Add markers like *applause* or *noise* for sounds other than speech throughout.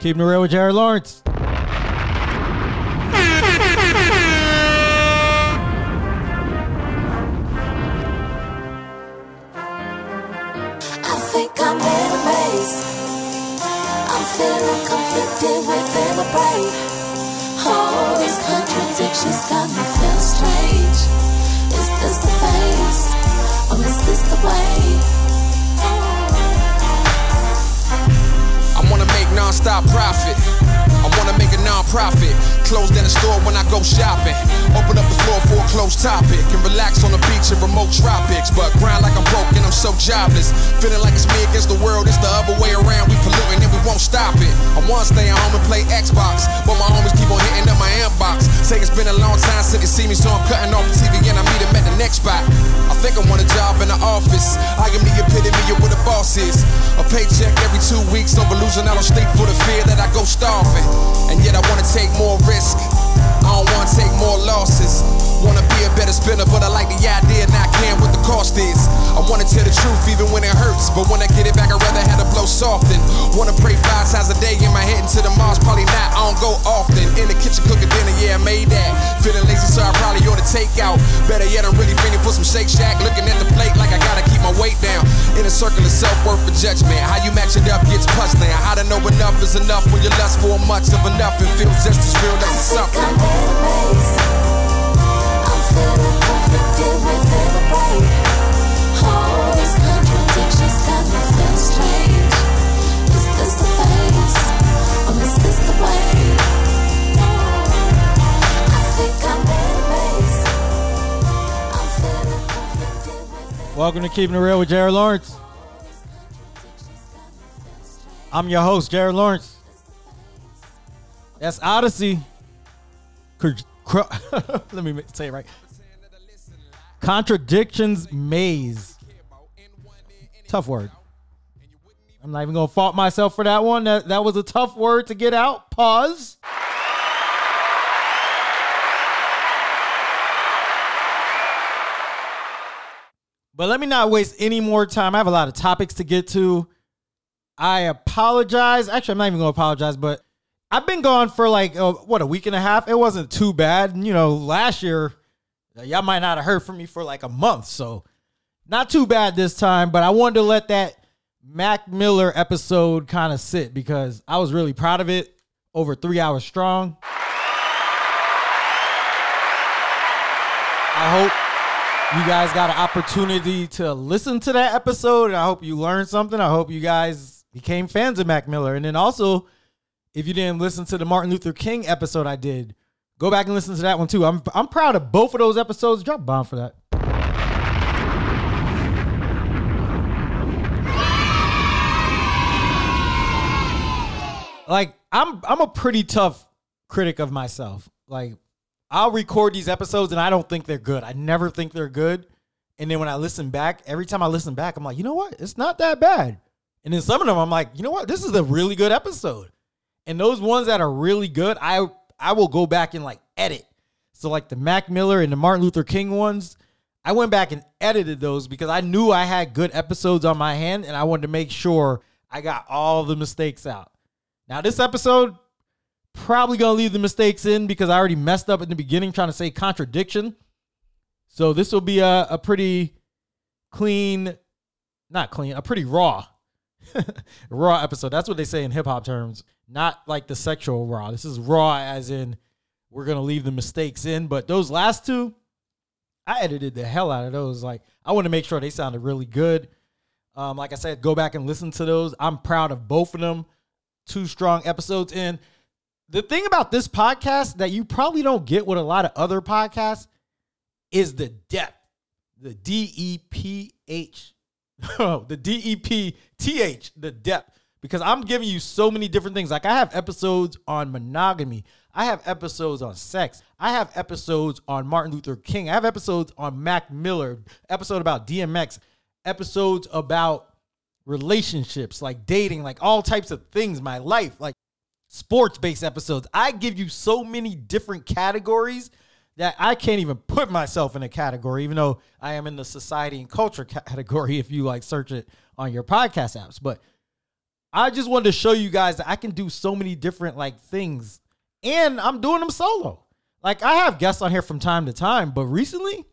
Keeping it real with Jared Lawrence. Got me feel strange. Is this the phase? Or is this the way? Non-stop profit. I wanna make a non-profit. Close down the store when I go shopping. Open up the floor for a closed topic. And relax on the beach in remote tropics. But grind like I'm broke and I'm so jobless. Feeling like it's me against the world. It's the other way around. We polluting and we won't stop it. I wanna stay at home and play Xbox. But my homies keep on hitting up my inbox. Say it's been a long time since they see me, so I'm cutting off the TV and I meet them at the next spot. I think I want a job in the office. I am the epitome of what a boss is. A paycheck every two weeks over losing out on sleep for the fear that I go starving. And yet I wanna take more risk. I don't wanna take more losses. Wanna be a better spinner, but I like the idea not caring what the cost is. I wanna tell the truth even when it hurts, but when I get it back, I'd rather have to blow soften. Wanna pray five times a day in my head into the Mars, probably not. I don't go often. In the kitchen cooking dinner, yeah, I made that. Feeling lazy, so I probably ought to take out. Better yet, I'm really feeling for some Shake Shack. Looking at the plate like I gotta keep my weight down. In a circle of self worth for judgment. How you match it up gets puzzling. How to know enough is enough when you lust for much of enough. It feels just as real I as think something. Welcome to Keeping It Real with Jared Lawrence. I'm your host, Jared Lawrence. That's Odyssey. *laughs* Let me say it right. Contradictions maze. Tough word. I'm not even gonna fault myself for that one. That that was a tough word to get out. Pause. But let me not waste any more time. I have a lot of topics to get to. I apologize. Actually, I'm not even going to apologize, but I've been gone for like, uh, what, a week and a half? It wasn't too bad. You know, last year, Uh, y'all might not have heard from me for like a month. So, not too bad this time, but I wanted to let that Mac Miller episode kind of sit because I was really proud of it. Over three hours strong. I hope you guys got an opportunity to listen to that episode and I hope you learned something. I hope you guys became fans of Mac Miller. And then also, if you didn't listen to the Martin Luther King episode I did, go back and listen to that one too. I'm I'm proud of both of those episodes. Drop bomb for that. Like I'm I'm a pretty tough critic of myself. Like I'll record these episodes and I don't think they're good. I never think they're good. And then when I listen back, every time I listen back, I'm like, you know what? It's not that bad. And then some of them, I'm like, you know what? This is a really good episode. And those ones that are really good, I I will go back and like edit. So like the Mac Miller and the Martin Luther King ones, I went back and edited those because I knew I had good episodes on my hand and I wanted to make sure I got all the mistakes out. Now this episode, probably gonna leave the mistakes in because I already messed up in the beginning trying to say contradiction. So this will be a, a pretty clean, not clean, a pretty raw, *laughs* raw episode. That's what they say in hip hop terms, not like the sexual raw. This is raw as in we're gonna leave the mistakes in. But those last two, I edited the hell out of those. Like I want to make sure they sounded really good. Um, like I said, go back and listen to those. I'm proud of both of them. Two strong episodes in. The thing about this podcast that you probably don't get with a lot of other podcasts is the depth. The D E P H. *laughs* Oh, the D E P T H, the depth. Because I'm giving you so many different things. Like I have episodes on monogamy. I have episodes on sex. I have episodes on Martin Luther King. I have episodes on Mac Miller, episode about DMX, episodes about relationships, like dating, like all types of things, my life, like sports based episodes. I give you so many different categories that I can't even put myself in a category, even though I am in the society and culture *laughs* category if you like search it on your podcast apps. But I just wanted to show you guys that I can do so many different like things, and I'm doing them solo. Like I have guests on here from time to time, but recently,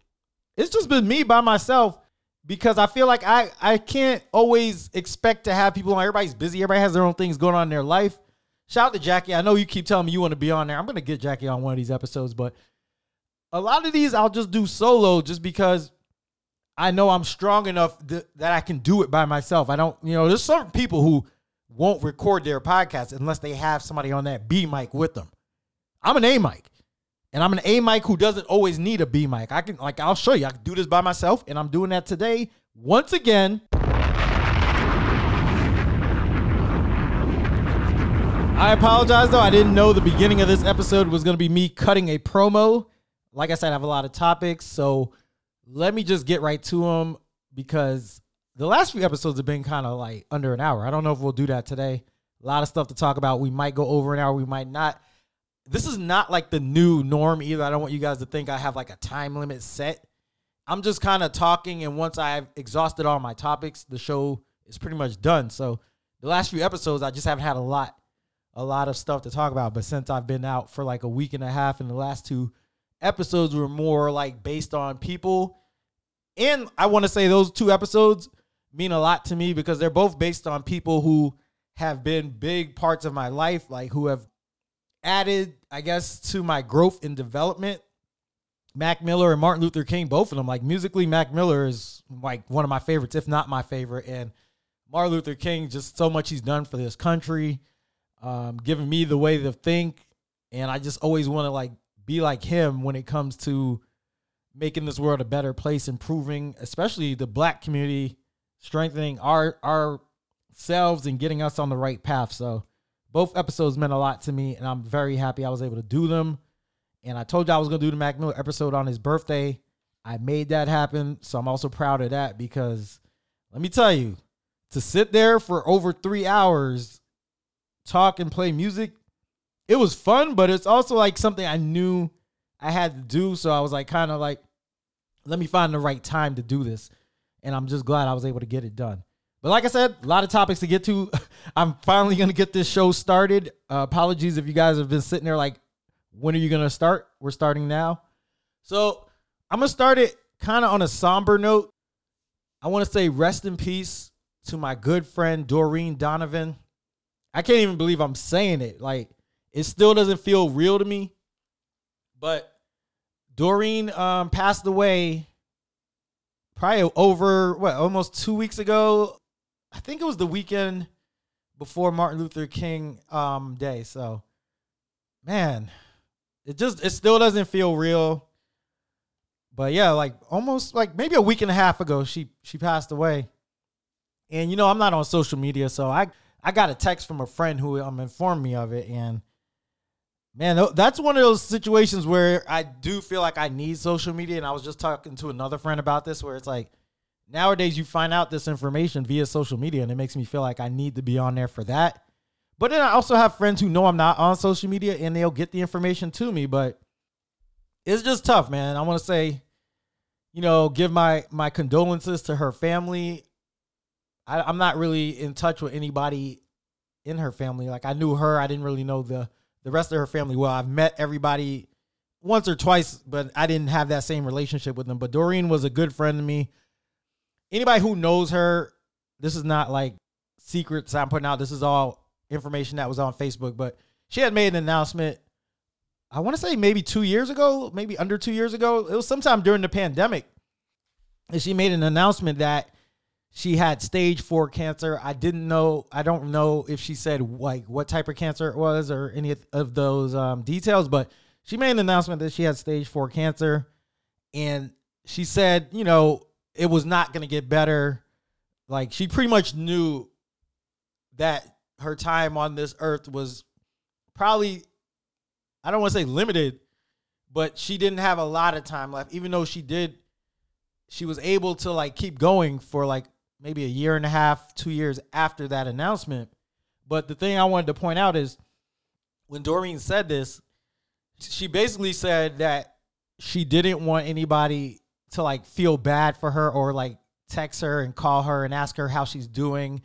it's just been me by myself because I feel like I I can't always expect to have people on. Everybody's busy. Everybody has their own things going on in their life. Shout out to Jackie. I know you keep telling me you want to be on there. I'm gonna get Jackie on one of these episodes, but a lot of these I'll just do solo just because I know I'm strong enough th- that I can do it by myself. I don't, you know, there's some people who won't record their podcast unless they have somebody on that B mic with them. I'm an A mic. And I'm an A mic who doesn't always need a B mic. I can like I'll show you. I can do this by myself and I'm doing that today once again. I apologize though. I didn't know the beginning of this episode was going to be me cutting a promo. Like I said, I have a lot of topics, so let me just get right to them because the last few episodes have been kind of like under an hour. I don't know if we'll do that today. A lot of stuff to talk about. We might go over an hour, we might not. This is not like the new norm either. I don't want you guys to think I have like a time limit set. I'm just kind of talking, and once I've exhausted all my topics, the show is pretty much done. So the last few episodes, I just haven't had a lot, a lot of stuff to talk about. But since I've been out for like a week and a half, and the last two episodes were more like based on people, and I want to say those two episodes mean a lot to me because they're both based on people who have been big parts of my life, like who have added, I guess, to my growth and development. Mac Miller and Martin Luther King, both of them. Like musically, Mac Miller is like one of my favorites, if not my favorite. And Martin Luther King, just so much he's done for this country, um, giving me the way to think. And I just always want to like be like him when it comes to making this world a better place, improving, especially the black community, strengthening our ourselves and getting us on the right path. So both episodes meant a lot to me, and I'm very happy I was able to do them. And I told you I was gonna do the Mac Miller episode on his birthday. I made that happen. So I'm also proud of that because let me tell you, to sit there for over three hours, talk and play music, it was fun, but it's also like something I knew I had to do. So I was like, kind of like, let me find the right time to do this. And I'm just glad I was able to get it done. But like I said, a lot of topics to get to. *laughs* I'm finally going to get this show started. Uh, apologies if you guys have been sitting there like, when are you going to start? We're starting now. So I'm going to start it kind of on a somber note. I want to say rest in peace to my good friend Doreen Donovan. I can't even believe I'm saying it. Like, it still doesn't feel real to me. But Doreen um, passed away probably over what almost two weeks ago. I think it was the weekend before Martin Luther King um, Day. So, man, it just it still doesn't feel real. But yeah, like almost like maybe a week and a half ago, she she passed away. And you know, I'm not on social media, so I I got a text from a friend who um informed me of it, and man, that's one of those situations where I do feel like I need social media. And I was just talking to another friend about this, where it's like nowadays you find out this information via social media, and it makes me feel like I need to be on there for that. But then I also have friends who know I'm not on social media and they'll get the information to me. But it's just tough, man. I want to say, you know, give my my condolences to her family. I, I'm not really in touch with anybody in her family. Like I knew her, I didn't really know the the rest of her family well. I've met everybody once or twice, but I didn't have that same relationship with them. But Doreen was a good friend to me. Anybody who knows her, this is not like secrets I'm putting out. This is all information that was on Facebook, but she had made an announcement. I want to say maybe two years ago, maybe under two years ago. It was sometime during the pandemic. And she made an announcement that she had stage four cancer. I didn't know, I don't know if she said like what type of cancer it was or any of those um, details, but she made an announcement that she had stage four cancer. And she said, you know, it was not going to get better. Like she pretty much knew that her time on this earth was probably I don't want to say limited, but she didn't have a lot of time left even though she did she was able to like keep going for like maybe a year and a half, 2 years after that announcement. But the thing I wanted to point out is when Doreen said this, she basically said that she didn't want anybody to like feel bad for her or like text her and call her and ask her how she's doing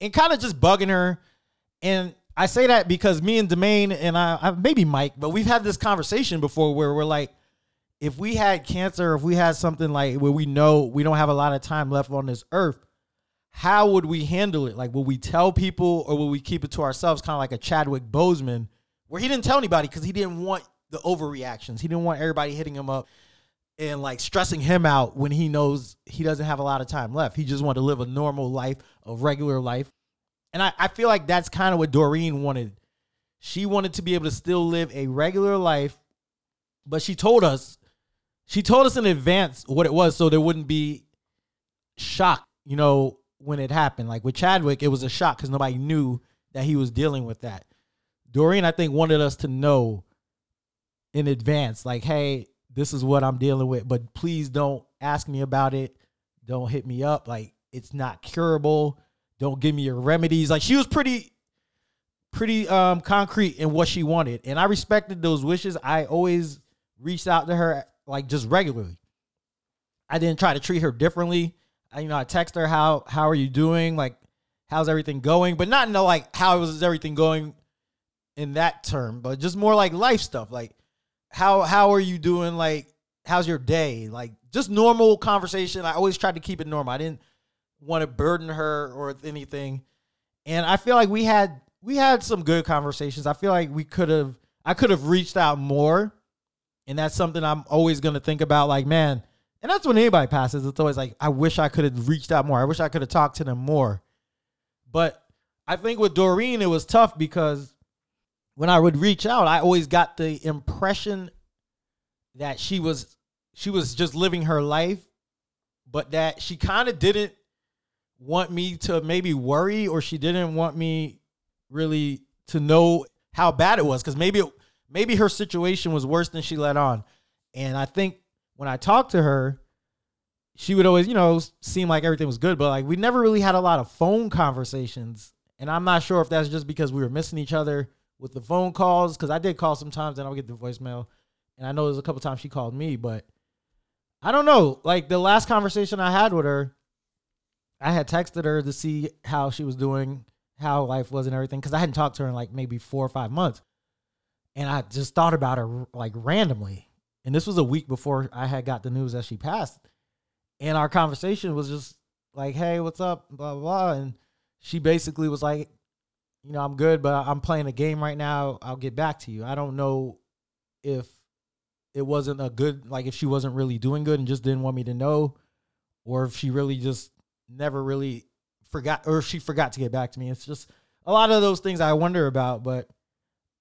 and kind of just bugging her. And I say that because me and Demaine and I, I, maybe Mike, but we've had this conversation before where we're like, if we had cancer, if we had something like where we know we don't have a lot of time left on this earth, how would we handle it? Like, will we tell people or will we keep it to ourselves? Kind of like a Chadwick Boseman, where he didn't tell anybody because he didn't want the overreactions. He didn't want everybody hitting him up and like stressing him out when he knows he doesn't have a lot of time left. He just wanted to live a normal life, a regular life. And I, I feel like that's kind of what Doreen wanted. She wanted to be able to still live a regular life, but she told us, she told us in advance what it was so there wouldn't be shock, you know, when it happened. Like with Chadwick, it was a shock because nobody knew that he was dealing with that. Doreen, I think, wanted us to know in advance, like, hey, this is what I'm dealing with, but please don't ask me about it. Don't hit me up. Like, it's not curable. Don't give me your remedies. Like, she was pretty, pretty um concrete in what she wanted. And I respected those wishes. I always reached out to her like just regularly. I didn't try to treat her differently. You know, I text her how how are you doing? Like, how's everything going? But not know like how was everything going in that term, but just more like life stuff. Like, how how are you doing? Like, how's your day? Like, just normal conversation. I always tried to keep it normal. I didn't want to burden her or anything. And I feel like we had we had some good conversations. I feel like we could have I could have reached out more. And that's something I'm always gonna think about. Like, man, and that's when anybody passes. It's always like, I wish I could have reached out more. I wish I could have talked to them more. But I think with Doreen, it was tough because when I would reach out, I always got the impression that she was she was just living her life, but that she kind of didn't want me to maybe worry or she didn't want me really to know how bad it was because maybe it, maybe her situation was worse than she let on. And I think when I talked to her, she would always, you know, seem like everything was good, but like we never really had a lot of phone conversations. And I'm not sure if that's just because we were missing each other with the phone calls, because I did call sometimes and I would get the voicemail. And I know there's a couple times she called me, but I don't know. Like the last conversation I had with her, I had texted her to see how she was doing, how life was and everything, because I hadn't talked to her in like maybe four or five months. And I just thought about her like randomly. And this was a week before I had got the news that she passed. And our conversation was just like, hey, what's up? Blah, blah, blah. And she basically was like, you know, I'm good, but I'm playing a game right now. I'll get back to you. I don't know if it wasn't a good, like, if she wasn't really doing good and just didn't want me to know, or if she really just never really forgot, or she forgot to get back to me. It's just a lot of those things I wonder about, but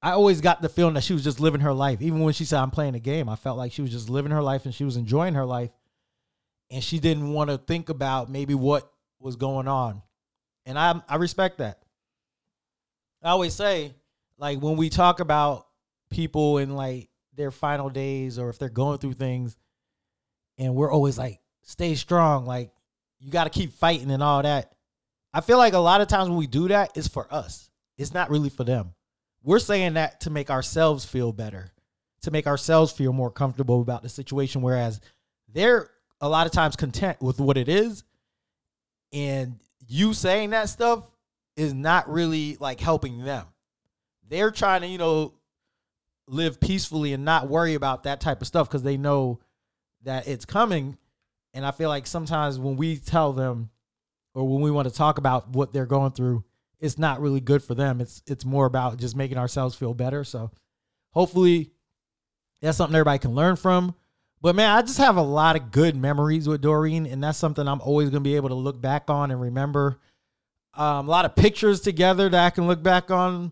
I always got the feeling that she was just living her life. Even when she said I'm playing a game, I felt like she was just living her life and she was enjoying her life. And she didn't want to think about maybe what was going on. And I I respect that. I always say, like when we talk about people in like their final days or if they're going through things, and we're always like, stay strong, like you got to keep fighting and all that. I feel like a lot of times when we do that, it's for us. It's not really for them. We're saying that to make ourselves feel better, to make ourselves feel more comfortable about the situation. Whereas they're a lot of times content with what it is. And you saying that stuff is not really like helping them. They're trying to, you know, live peacefully and not worry about that type of stuff because they know that it's coming. And I feel like sometimes when we tell them or when we want to talk about what they're going through, it's not really good for them. It's it's more about just making ourselves feel better. So hopefully that's something everybody can learn from. But man, I just have a lot of good memories with Doreen, and that's something I'm always gonna be able to look back on and remember. Um, a lot of pictures together that I can look back on,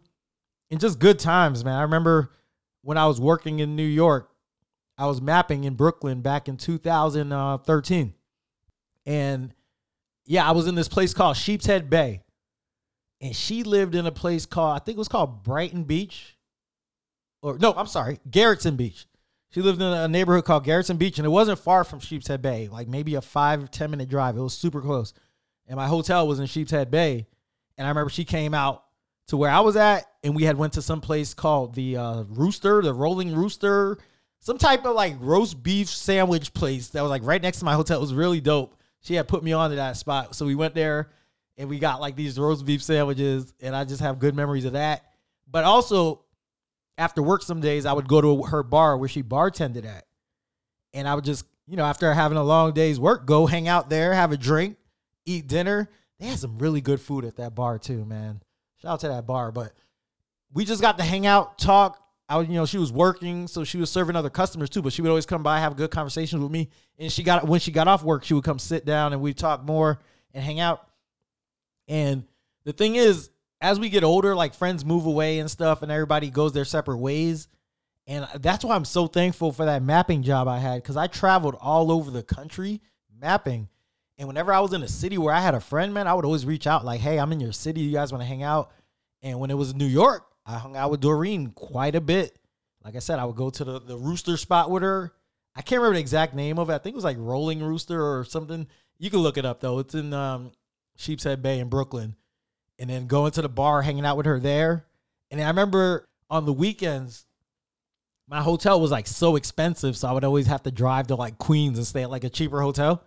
and just good times, man. I remember when I was working in New York, I was mapping in Brooklyn back in 2013, and yeah, I was in this place called Sheepshead Bay, and she lived in a place called I think it was called Brighton Beach, or no, I'm sorry, Gerritsen Beach. She lived in a neighborhood called Gerritsen Beach, and it wasn't far from Sheepshead Bay, like maybe a five ten minute drive. It was super close, and my hotel was in Sheepshead Bay, and I remember she came out to where I was at, and we had went to some place called the uh, Rooster, the Rolling Rooster, some type of like roast beef sandwich place that was like right next to my hotel. It was really dope. She had put me on to that spot, so we went there and we got like these roast beef sandwiches, and I just have good memories of that. But also, after work, some days I would go to her bar where she bartended at, and I would just, you know, after having a long day's work, go hang out there, have a drink, eat dinner. They had some really good food at that bar too, man. Shout out to that bar, but we just got to hang out, talk. I was, you know, she was working, so she was serving other customers too. But she would always come by, have good conversations with me. And she got when she got off work, she would come sit down and we talk more and hang out. And the thing is, as we get older, like friends move away and stuff, and everybody goes their separate ways. And that's why I'm so thankful for that mapping job I had because I traveled all over the country mapping. And whenever I was in a city where I had a friend, man, I would always reach out like, "Hey, I'm in your city. You guys want to hang out?" And when it was New York, I hung out with Doreen quite a bit. Like I said, I would go to the, the rooster spot with her. I can't remember the exact name of it. I think it was like Rolling Rooster or something. You can look it up though. It's in um, Sheepshead Bay in Brooklyn. And then going to the bar, hanging out with her there. And I remember on the weekends, my hotel was like so expensive, so I would always have to drive to like Queens and stay at like a cheaper hotel.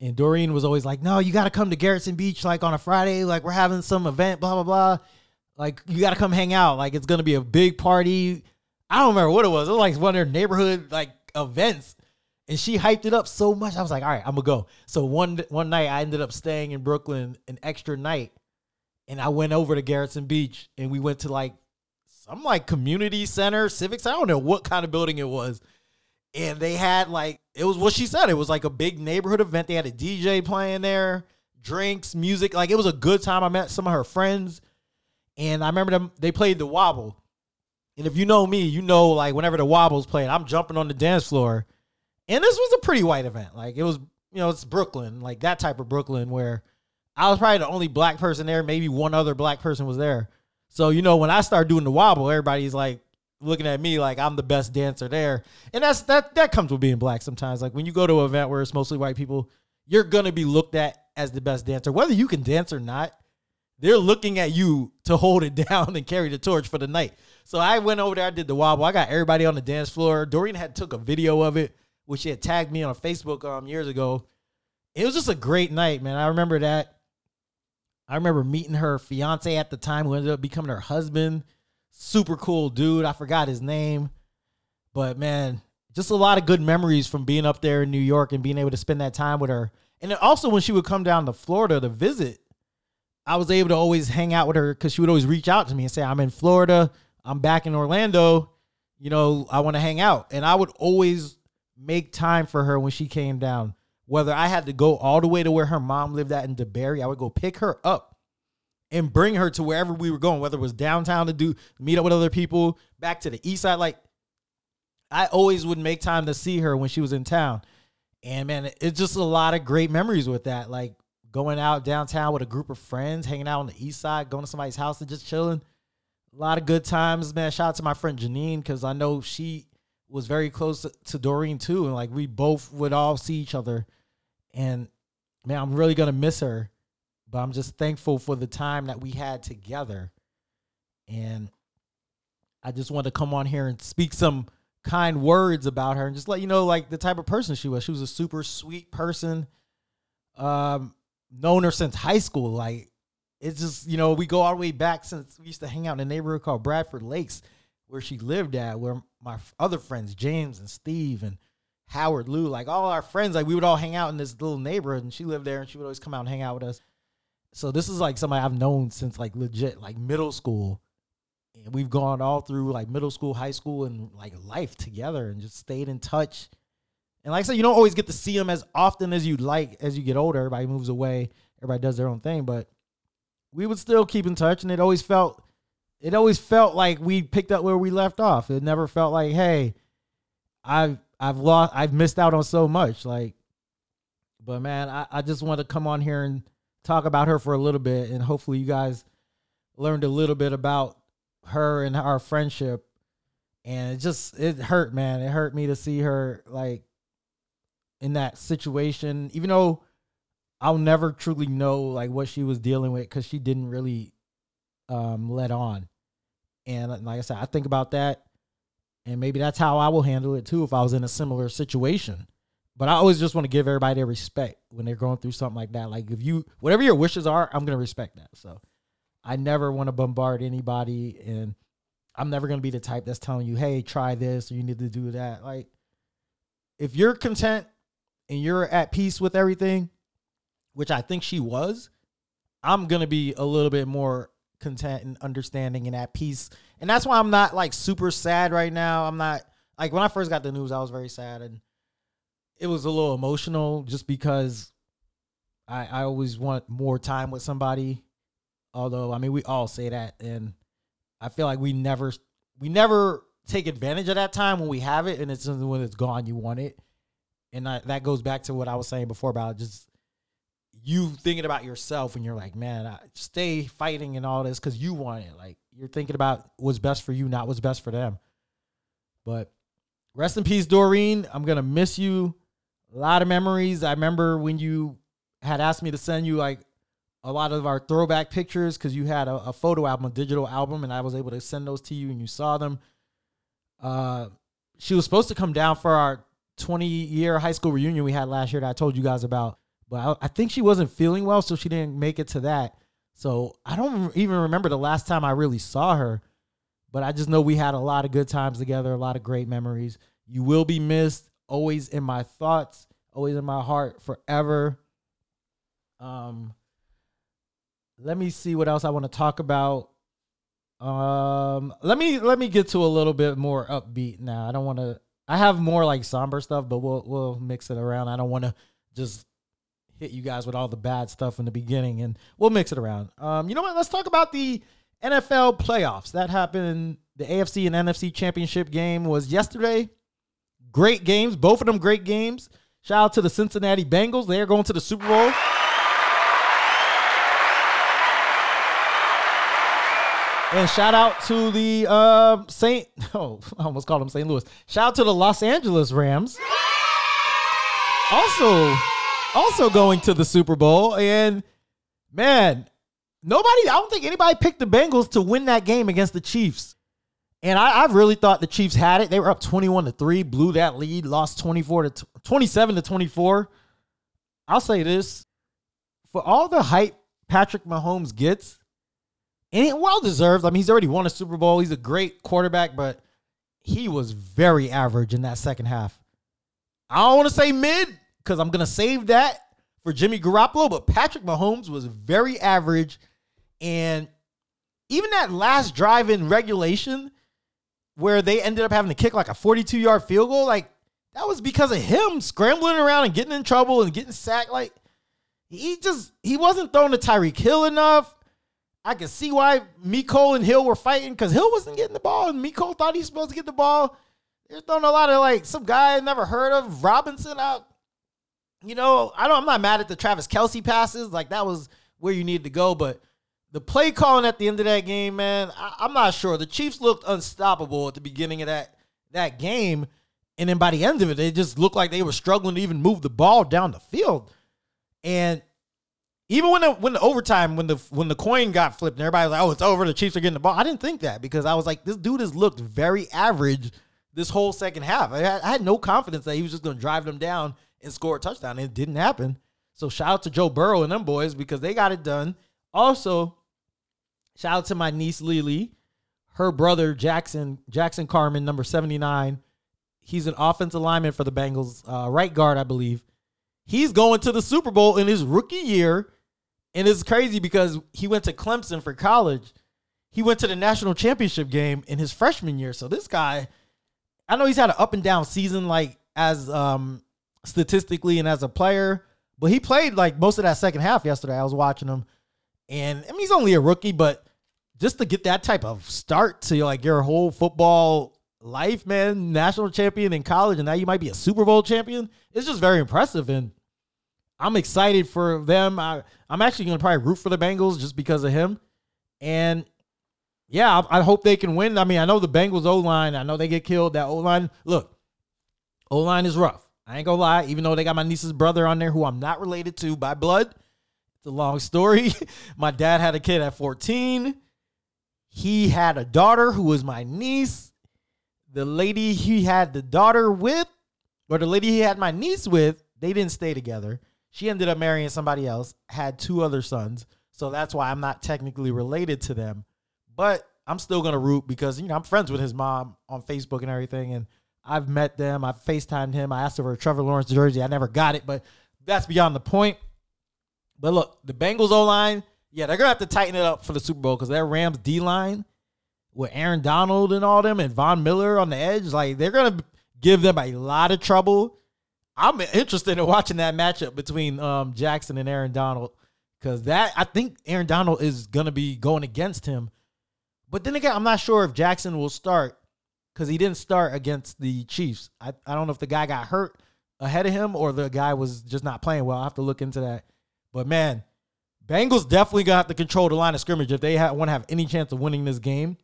And Doreen was always like, "No, you got to come to Gerritsen Beach like on a Friday. Like we're having some event, blah blah blah. Like you got to come hang out. Like it's gonna be a big party. I don't remember what it was. It was like one of their neighborhood like events, and she hyped it up so much. I was like, all right, I'm gonna go. So one one night I ended up staying in Brooklyn an extra night, and I went over to Gerritsen Beach, and we went to like some like community center, civics. I don't know what kind of building it was. And they had like it was what she said. It was like a big neighborhood event. They had a DJ playing there, drinks, music. Like it was a good time. I met some of her friends. And I remember them they played the wobble. And if you know me, you know like whenever the wobble's playing, I'm jumping on the dance floor. And this was a pretty white event. Like it was, you know, it's Brooklyn, like that type of Brooklyn where I was probably the only black person there. Maybe one other black person was there. So, you know, when I start doing the wobble, everybody's like looking at me like I'm the best dancer there. And that's that that comes with being black sometimes. Like when you go to an event where it's mostly white people, you're gonna be looked at as the best dancer. Whether you can dance or not, they're looking at you to hold it *laughs* down and carry the torch for the night. So I went over there, I did the wobble. I got everybody on the dance floor. Doreen had took a video of it, which she had tagged me on Facebook um years ago. It was just a great night, man. I remember that. I remember meeting her fiance at the time, who ended up becoming her husband. Super cool dude. I forgot his name. But man, just a lot of good memories from being up there in New York and being able to spend that time with her. And then also when she would come down to Florida to visit, I was able to always hang out with her because she would always reach out to me and say, I'm in Florida, I'm back in Orlando, you know, I want to hang out. And I would always make time for her when she came down. Whether I had to go all the way to where her mom lived at in DeBary, I would go pick her up and bring her to wherever we were going, whether it was downtown to do meet up with other people, back to the east side. Like I always would make time to see her when she was in town. And man, it's just a lot of great memories with that. Like going out downtown with a group of friends, hanging out on the east side, going to somebody's house and just chilling. A lot of good times, man. Shout out to my friend Janine because I know she was very close to, to Doreen too, and like we both would all see each other. And man, I'm really gonna miss her, but I'm just thankful for the time that we had together. And I just wanted to come on here and speak some kind words about her and just let you know like the type of person she was. She was a super sweet person. Um, known her since high school. Like it's just you know we go all the way back since we used to hang out in a neighborhood called Bradford Lakes, where she lived at. Where my other friends James and Steve and Howard Lou, like all our friends, like we would all hang out in this little neighborhood, and she lived there, and she would always come out and hang out with us. So this is like somebody I've known since like legit like middle school. And we've gone all through like middle school, high school, and like life together and just stayed in touch. And like I said, you don't always get to see them as often as you'd like as you get older. Everybody moves away, everybody does their own thing, but we would still keep in touch and it always felt it always felt like we picked up where we left off. It never felt like, hey, I've I've lost I've missed out on so much. Like but man, I, I just want to come on here and talk about her for a little bit and hopefully you guys learned a little bit about her and our friendship and it just it hurt man it hurt me to see her like in that situation even though i'll never truly know like what she was dealing with because she didn't really um let on and like i said i think about that and maybe that's how i will handle it too if i was in a similar situation but I always just want to give everybody their respect when they're going through something like that. Like if you whatever your wishes are, I'm gonna respect that. So I never want to bombard anybody and I'm never gonna be the type that's telling you, hey, try this or you need to do that. Like if you're content and you're at peace with everything, which I think she was, I'm gonna be a little bit more content and understanding and at peace. And that's why I'm not like super sad right now. I'm not like when I first got the news, I was very sad and it was a little emotional just because I I always want more time with somebody. Although I mean we all say that and I feel like we never we never take advantage of that time when we have it and it's when it's gone you want it. And I, that goes back to what I was saying before about just you thinking about yourself and you're like, man, I stay fighting and all this because you want it. Like you're thinking about what's best for you, not what's best for them. But rest in peace, Doreen. I'm gonna miss you. A lot of memories. I remember when you had asked me to send you like a lot of our throwback pictures because you had a, a, photo album, a digital album, and I was able to send those to you and you saw them. Uh, she was supposed to come down for our 20 year high school reunion we had last year that I told you guys about but I, I, think she wasn't feeling well, so she didn't make it to that. So I don't even remember the last time I really saw her, but I just know we had a lot of good times together, a lot of great memories. You will be missed, always in my thoughts, always in my heart, forever. Um, let me see what else I want to talk about. Um, let me let me get to a little bit more upbeat now. I don't want to. I have more like somber stuff, but we'll we'll mix it around. I don't want to just hit you guys with all the bad stuff in the beginning, and we'll mix it around. Um, you know what? Let's talk about the NFL playoffs. That happened. The AFC and NFC championship game was yesterday. Great games, both of them great games. Shout out to the Cincinnati Bengals. They are going to the Super Bowl. And shout out to the uh, Saint. *laughs* Oh, I almost called them St. Louis. Shout out to the Los Angeles Rams. Also, also going to the Super Bowl. And man, nobody, I don't think anybody picked the Bengals to win that game against the Chiefs. And I, I really thought the Chiefs had it. They were up 21 to 3, blew that lead, lost 24 to 27 to 24. I'll say this for all the hype Patrick Mahomes gets, and it well deserved. I mean, he's already won a Super Bowl. He's a great quarterback, but he was very average in that second half. I don't want to say mid because I'm going to save that for Jimmy Garoppolo. But Patrick Mahomes was very average. And even that last drive in regulation where they ended up having to kick like a 42 yard field goal, like that was because of him scrambling around and getting in trouble and getting sacked. Like he just, he wasn't throwing to Tyreek Hill enough. I can see why Mecole and Hill were fighting because Hill wasn't getting the ball and Mecole thought he was supposed to get the ball. They're throwing a lot of like some guy I never heard of, Robinson out you know, I don't. I'm not mad at the Travis Kelce passes. Like that was where you needed to go, but the play calling at the end of that game, man, I, am not sure. The Chiefs looked unstoppable at the beginning of that that game, and then by the end of it, they just looked like they were struggling to even move the ball down the field. And even when the when the overtime, when the when the coin got flipped, and everybody was like, "Oh, it's over," the Chiefs are getting the ball. I didn't think that because I was like, this dude has looked very average this whole second half. I had, I had no confidence that he was just going to drive them down and score a touchdown. It didn't happen. So shout out to Joe Burrow and them boys because they got it done. Also, shout out to my niece Lily, her brother Jackson, Jackson Carman, number 79. He's an offensive lineman for the Bengals, uh, right guard, I believe. He's going to the Super Bowl in his rookie year. And it's crazy because he went to Clemson for college. He went to the national championship game in his freshman year. So this guy, I know he's had an up and down season, like as um statistically and as a player. But he played like most of that second half yesterday. I was watching him, and I mean he's only a rookie, but just to get that type of start to like your whole football life, man, national champion in college, and now you might be a Super Bowl champion. It's just very impressive, and I'm excited for them. I I'm actually gonna probably root for the Bengals just because of him, and yeah, I, I hope they can win. I mean, I know the Bengals O line. I know they get killed. That O line, look, O line is rough. I ain't gonna lie, even though they got my niece's brother on there who I'm not related to by blood. It's a long story. *laughs* my dad had a kid at 14. He had a daughter who was my niece. The lady he had the daughter with or the lady he had my niece with, they didn't stay together. She ended up marrying somebody else, had two other sons. So that's why I'm not technically related to them. But I'm still gonna root because you know I'm friends with his mom on Facebook and everything, and I've met them. I've FaceTimed him. I asked for a Trevor Lawrence jersey. I never got it, but that's beyond the point. But look, the Bengals O line, yeah, they're gonna have to tighten it up for the Super Bowl because their Rams D line with Aaron Donald and all them and Von Miller on the edge, like they're gonna give them a lot of trouble. I'm interested in watching that matchup between um, Jackson and Aaron Donald because that I think Aaron Donald is gonna be going against him. But then again, I'm not sure if Jackson will start because he didn't start against the Chiefs. I, I don't know if the guy got hurt ahead of him or the guy was just not playing well. I have to look into that. But man, Bengals definitely gonna have to control the line of scrimmage if they want to have any chance of winning this game.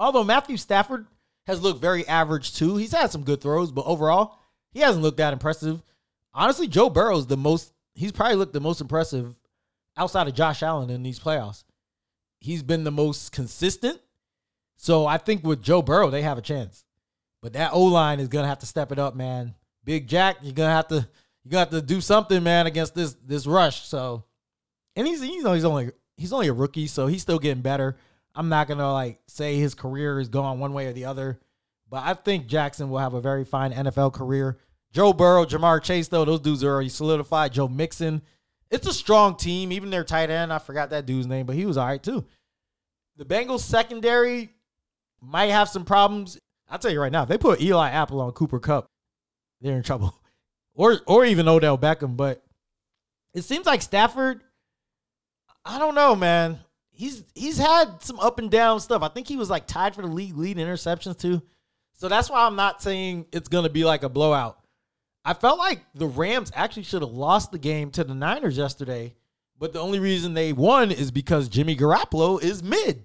Although Matthew Stafford has looked very average too. He's had some good throws, but overall, he hasn't looked that impressive. Honestly, Joe Burrow's the most he's probably looked the most impressive outside of Josh Allen in these playoffs. He's been the most consistent. So I think with Joe Burrow, they have a chance. But that O line is gonna have to step it up, man. Big Jack, you're gonna have to you got to do something, man, against this this rush. So, and he's you know he's only he's only a rookie, so he's still getting better. I'm not gonna like say his career is going one way or the other, but I think Jackson will have a very fine NFL career. Joe Burrow, Ja'Marr Chase, though those dudes are already solidified. Joe Mixon, it's a strong team. Even their tight end, I forgot that dude's name, but he was all right too. The Bengals secondary might have some problems. I'll tell you right now, if they put Eli Apple on Cooper Kupp, they're in trouble *laughs* or or even Odell Beckham. But it seems like Stafford. I don't know, man. He's he's had some up and down stuff. I think he was like tied for the league lead interceptions too. So that's why I'm not saying it's gonna be like a blowout. I felt like the Rams actually should have lost the game to the Niners yesterday, but the only reason they won is because Jimmy Garoppolo is mid.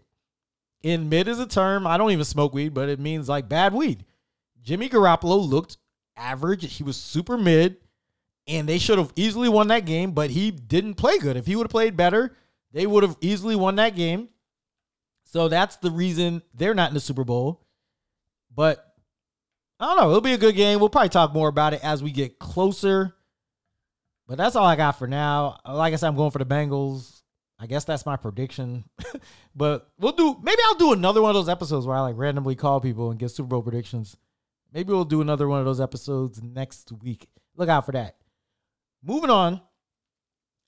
In mid is a term I don't even smoke weed, but it means like bad weed. Jimmy Garoppolo looked average. He was super mid, and they should have easily won that game, but he didn't play good. If he would have played better, they would have easily won that game. So that's the reason they're not in the Super Bowl. But I don't know. It'll be a good game. We'll probably talk more about it as we get closer. But that's all I got for now. Like I said, I'm going for the Bengals. I guess that's my prediction. *laughs* but we'll do maybe I'll do another one of those episodes where I like randomly call people and get Super Bowl predictions. Maybe we'll do another one of those episodes next week. Look out for that. Moving on.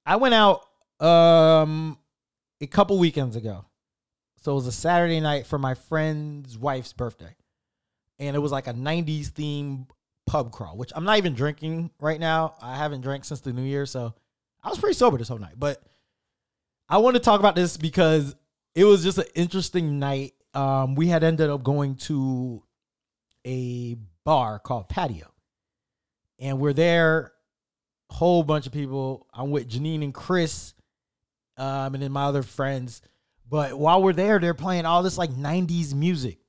I went out um a couple weekends ago. So it was a Saturday night for my friend's wife's birthday. And it was like a 90s theme pub crawl, which I'm not even drinking right now. I haven't drank since the new year, so I was pretty sober this whole night. But I want to talk about this because it was just an interesting night. Um, we had ended up going to a bar called Patio. And we're there, whole bunch of people. I'm with Janine and Chris, um, and then my other friends. But while we're there, they're playing all this like 90s music.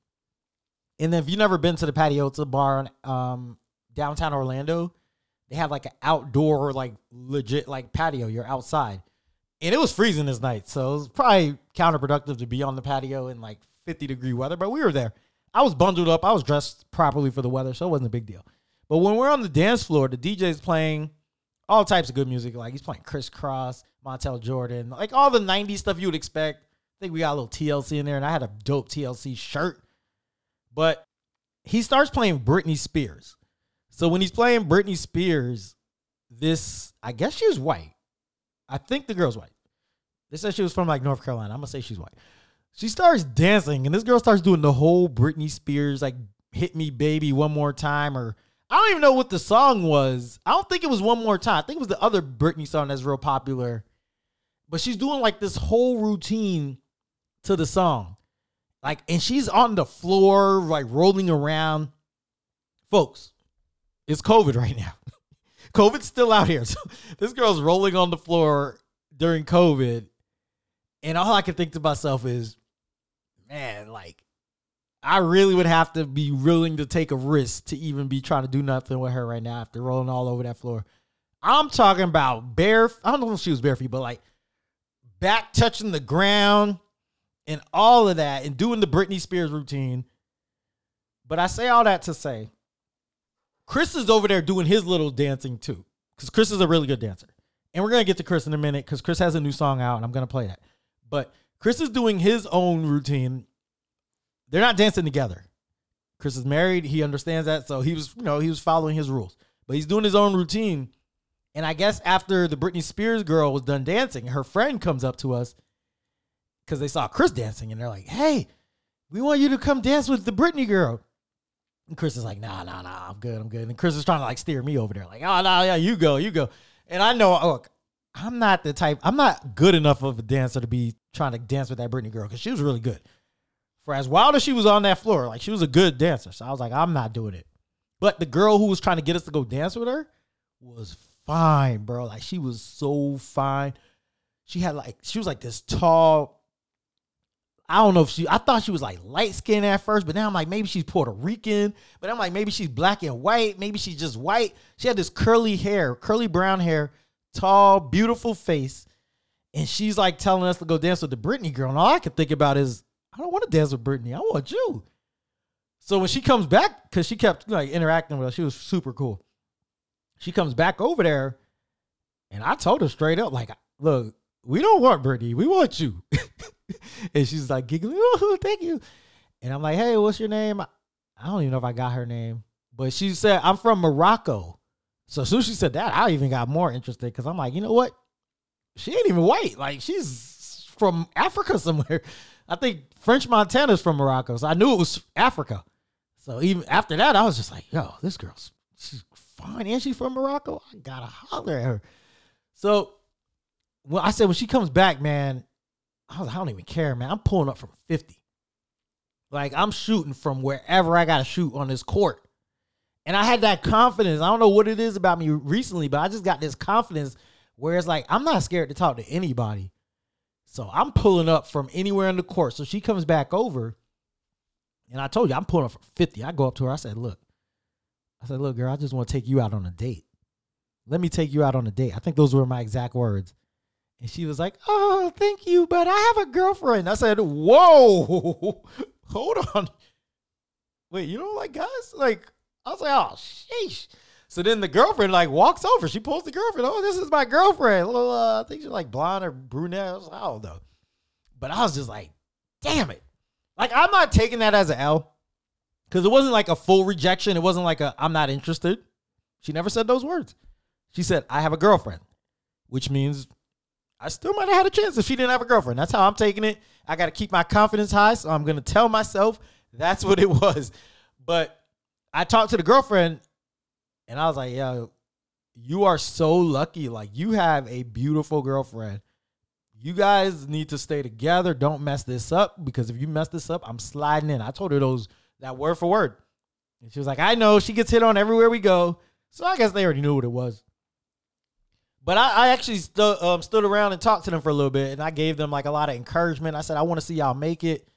And then if you've never been to the patio, it's a bar in um, downtown Orlando. They have like an outdoor, like legit like patio. You're outside. And it was freezing this night. So it was probably counterproductive to be on the patio in like 50 degree weather, but we were there. I was bundled up. I was dressed properly for the weather, so it wasn't a big deal. But when we're on the dance floor, the DJ's playing all types of good music. Like he's playing Kris Kross, Montel Jordan, like all the 90s stuff you would expect. I think we got a little TLC in there, and I had a dope TLC shirt. But he starts playing Britney Spears. So when he's playing Britney Spears, this, I guess she was white. I think the girl's white. They said she was from like North Carolina. I'm gonna say she's white. She starts dancing, and this girl starts doing the whole Britney Spears, like, hit me, baby, one more time. Or I don't even know what the song was. I don't think it was one more time. I think it was the other Britney song that's real popular. But she's doing like this whole routine to the song. Like, and she's on the floor, like rolling around. Folks, it's COVID right now. COVID's still out here. *laughs* So this girl's rolling on the floor during COVID. And all I can think to myself is, man, like I really would have to be willing to take a risk to even be trying to do nothing with her right now after rolling all over that floor. I'm talking about bare. I don't know if she was bare feet, but like back touching the ground and all of that, and doing the Britney Spears routine. But I say all that to say, Chris is over there doing his little dancing too, because Chris is a really good dancer. And we're gonna get to Chris in a minute because Chris has a new song out, and I'm gonna play that. But Chris is doing his own routine. They're not dancing together. Chris is married. He understands that, so he was, you know, he was following his rules. But he's doing his own routine. And I guess after the Britney Spears girl was done dancing, her friend comes up to us because they saw Chris dancing, and they're like, "Hey, we want you to come dance with the Britney girl." And Chris is like, "Nah, nah, nah, I'm good, I'm good." And Chris is trying to like steer me over there, like, "Oh, no, yeah, you go, you go." And I know, look, I'm not the type, I'm not good enough of a dancer to be trying to dance with that Britney girl because she was really good. For as wild as she was on that floor, like she was a good dancer. So I was like, I'm not doing it. But the girl who was trying to get us to go dance with her was fine, bro. Like she was so fine. She had like she was like this tall. I don't know if she. I thought she was like light skinned at first, but now I'm like maybe she's Puerto Rican. But I'm like maybe she's black and white. Maybe she's just white. She had this curly hair, curly brown hair, tall, beautiful face, and she's like telling us to go dance with the Britney girl. And all I could think about is I don't want to dance with Britney. I want you. So when she comes back, because she kept like interacting with us, she was super cool. She comes back over there, and I told her straight up, like, look, we don't want Britney, we want you. *laughs* *laughs* and she's like giggling, oh, thank you. And I'm like, hey, what's your name? I don't even know if I got her name, but she said I'm from Morocco. So as soon as she said that, I even got more interested because I'm like, you know what? She ain't even white. Like she's from Africa somewhere. *laughs* I think French Montana's from Morocco. So I knew it was Africa. So even after that, I was just like, yo, this girl's she's fine. And she's from Morocco. I gotta holler at her. So well, I said when she comes back, man, I, was, I don't even care, man. I'm pulling up from 50. Like I'm shooting from wherever I gotta shoot on this court. And I had that confidence. I don't know what it is about me recently, but I just got this confidence where it's like I'm not scared to talk to anybody. So I'm pulling up from anywhere in the court. So she comes back over, and I told you I'm pulling up from 50. I go up to her. I said, "Look," I said, "Look, girl, I just want to take you out on a date. Let me take you out on a date." I think those were my exact words. And she was like, "Oh, thank you, but I have a girlfriend." I said, "Whoa, *laughs* hold on. Wait, you don't like guys? Like, I was like, oh, sheesh." So then the girlfriend like walks over. She pulls the girlfriend. Oh, this is my girlfriend. Little, uh, I think she's like blonde or brunette. I, like, I don't know. But I was just like, damn it. Like I'm not taking that as an L because it wasn't like a full rejection. It wasn't like a I'm not interested. She never said those words. She said I have a girlfriend, which means I still might have had a chance if she didn't have a girlfriend. That's how I'm taking it. I got to keep my confidence high, so I'm gonna tell myself that's what it *laughs* was. But I talked to the girlfriend and I was like, yo, you are so lucky. Like, you have a beautiful girlfriend. You guys need to stay together. Don't mess this up because if you mess this up, I'm sliding in. I told her those that word for word. And she was like, I know she gets hit on everywhere we go. So I guess they already knew what it was. But I, I actually stu- um, stood around and talked to them for a little bit, and I gave them like a lot of encouragement. I said, I want to see y'all make it.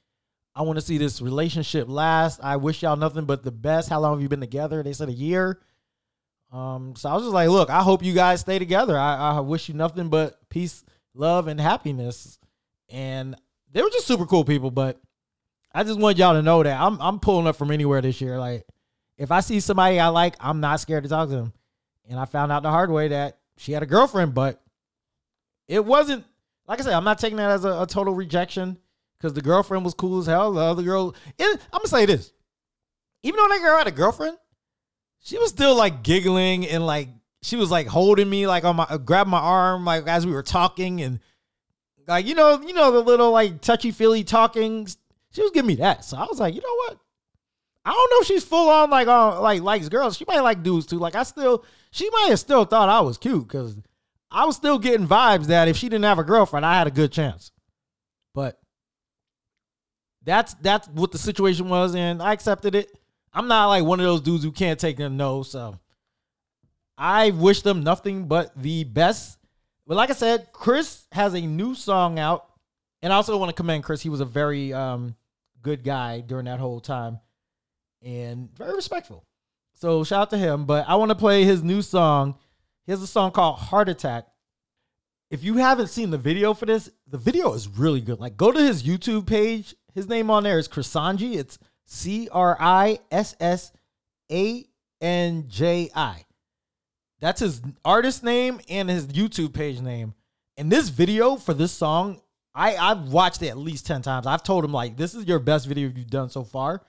I want to see this relationship last. I wish y'all nothing but the best. How long have you been together? They said a year. Um, so I was just like, look, I hope you guys stay together. I, I wish you nothing but peace, love, and happiness. And they were just super cool people, but I just want y'all to know that I'm I'm pulling up from anywhere this year. Like, if I see somebody I like, I'm not scared to talk to them. And I found out the hard way that she had a girlfriend, but it wasn't like I said. I'm not taking that as a, a total rejection because the girlfriend was cool as hell. The other girl, it, I'm gonna say this: even though that girl had a girlfriend, she was still like giggling and like she was like holding me like on my uh, grab my arm like as we were talking and like you know you know the little like touchy feely talking. She was giving me that, so I was like, you know what? I don't know if she's full on like on like likes girls. She might like dudes too. Like I still, she might have still thought I was cute because I was still getting vibes that if she didn't have a girlfriend, I had a good chance. But that's that's what the situation was, and I accepted it. I'm not like one of those dudes who can't take a no. So I wish them nothing but the best. But like I said, Chris has a new song out, and I also want to commend Chris. He was a very um, good guy during that whole time, and very respectful. So shout out to him. But I want to play his new song. He has a song called Heart Attack. If you haven't seen the video for this, the video is really good. Like go to his YouTube page. His name on there is Crissanji. It's C R I S S A N J I. That's his artist name and his YouTube page name. And this video for this song, I, I've watched it at least 10 times. I've told him, like, this is your best video you've done so far.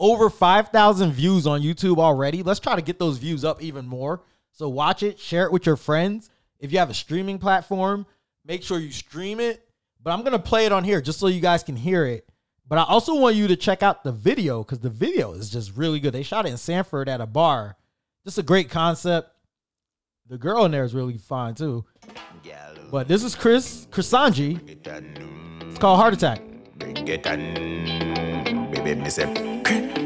Over 5,000 views on YouTube already. Let's try to get those views up even more. So watch it, share it with your friends. If you have a streaming platform, make sure you stream it. But I'm going to play it on here just so you guys can hear it. But I also want you to check out the video because the video is just really good. They shot it in Sanford at a bar. Just a great concept. The girl in there is really fine too. But this is Chris Crissanji. It's called Heart Attack.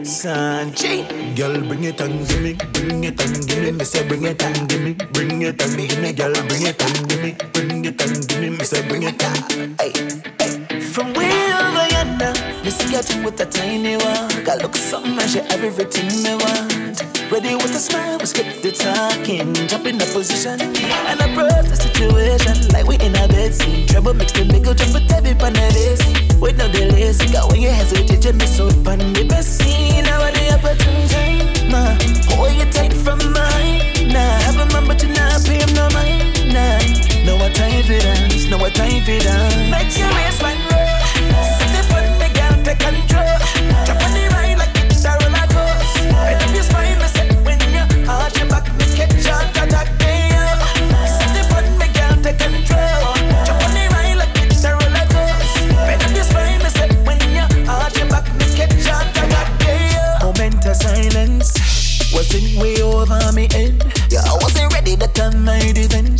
Bring it on, baby, me say Sanji. Girl, bring it on, give me, bring it on, give me. Me say bring it on, give me, bring it on, give me. Girl, bring it on, give me, bring it on, give me. Me say bring it on. Hey, hey. From way over yonder, me see a thing with a tiny one. Got look something and she everything me want. Ready with a smile, we skip the talking, jump in the position, and I broke the situation like we in a bed scene. Trouble mix the nigga jump with every pan of this. With no delays, got when you hesitate, you miss out on the best scene. Now the opportunity, ma, hold you take from mine. Nah, have a man, but you not pay him no mind. Nah, no what time for dance, no what time for dance. Make your waistline roll, set it on the girl, take control. Jump on the silence. Wasn't way over me head. Yeah, I wasn't ready to turn my defense.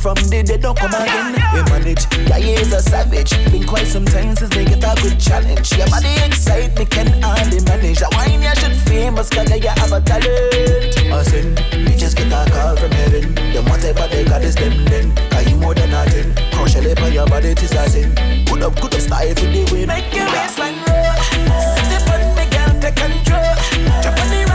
Resuscitate me back from the dead, don't come again. We manage, yeah, he is a savage. Been quite some time since they get a good challenge. Your body excite me, can hardly manage. A wine, you should famous, cause you have a talent. I said, we just get a call from heaven. Them whatever they got is them then. Are you more than nothing? Crush your lip on your body, it is a sin. Good up, good up, style for the win. Make your waistline roll. Sit up on me, girl, take control. Jump on the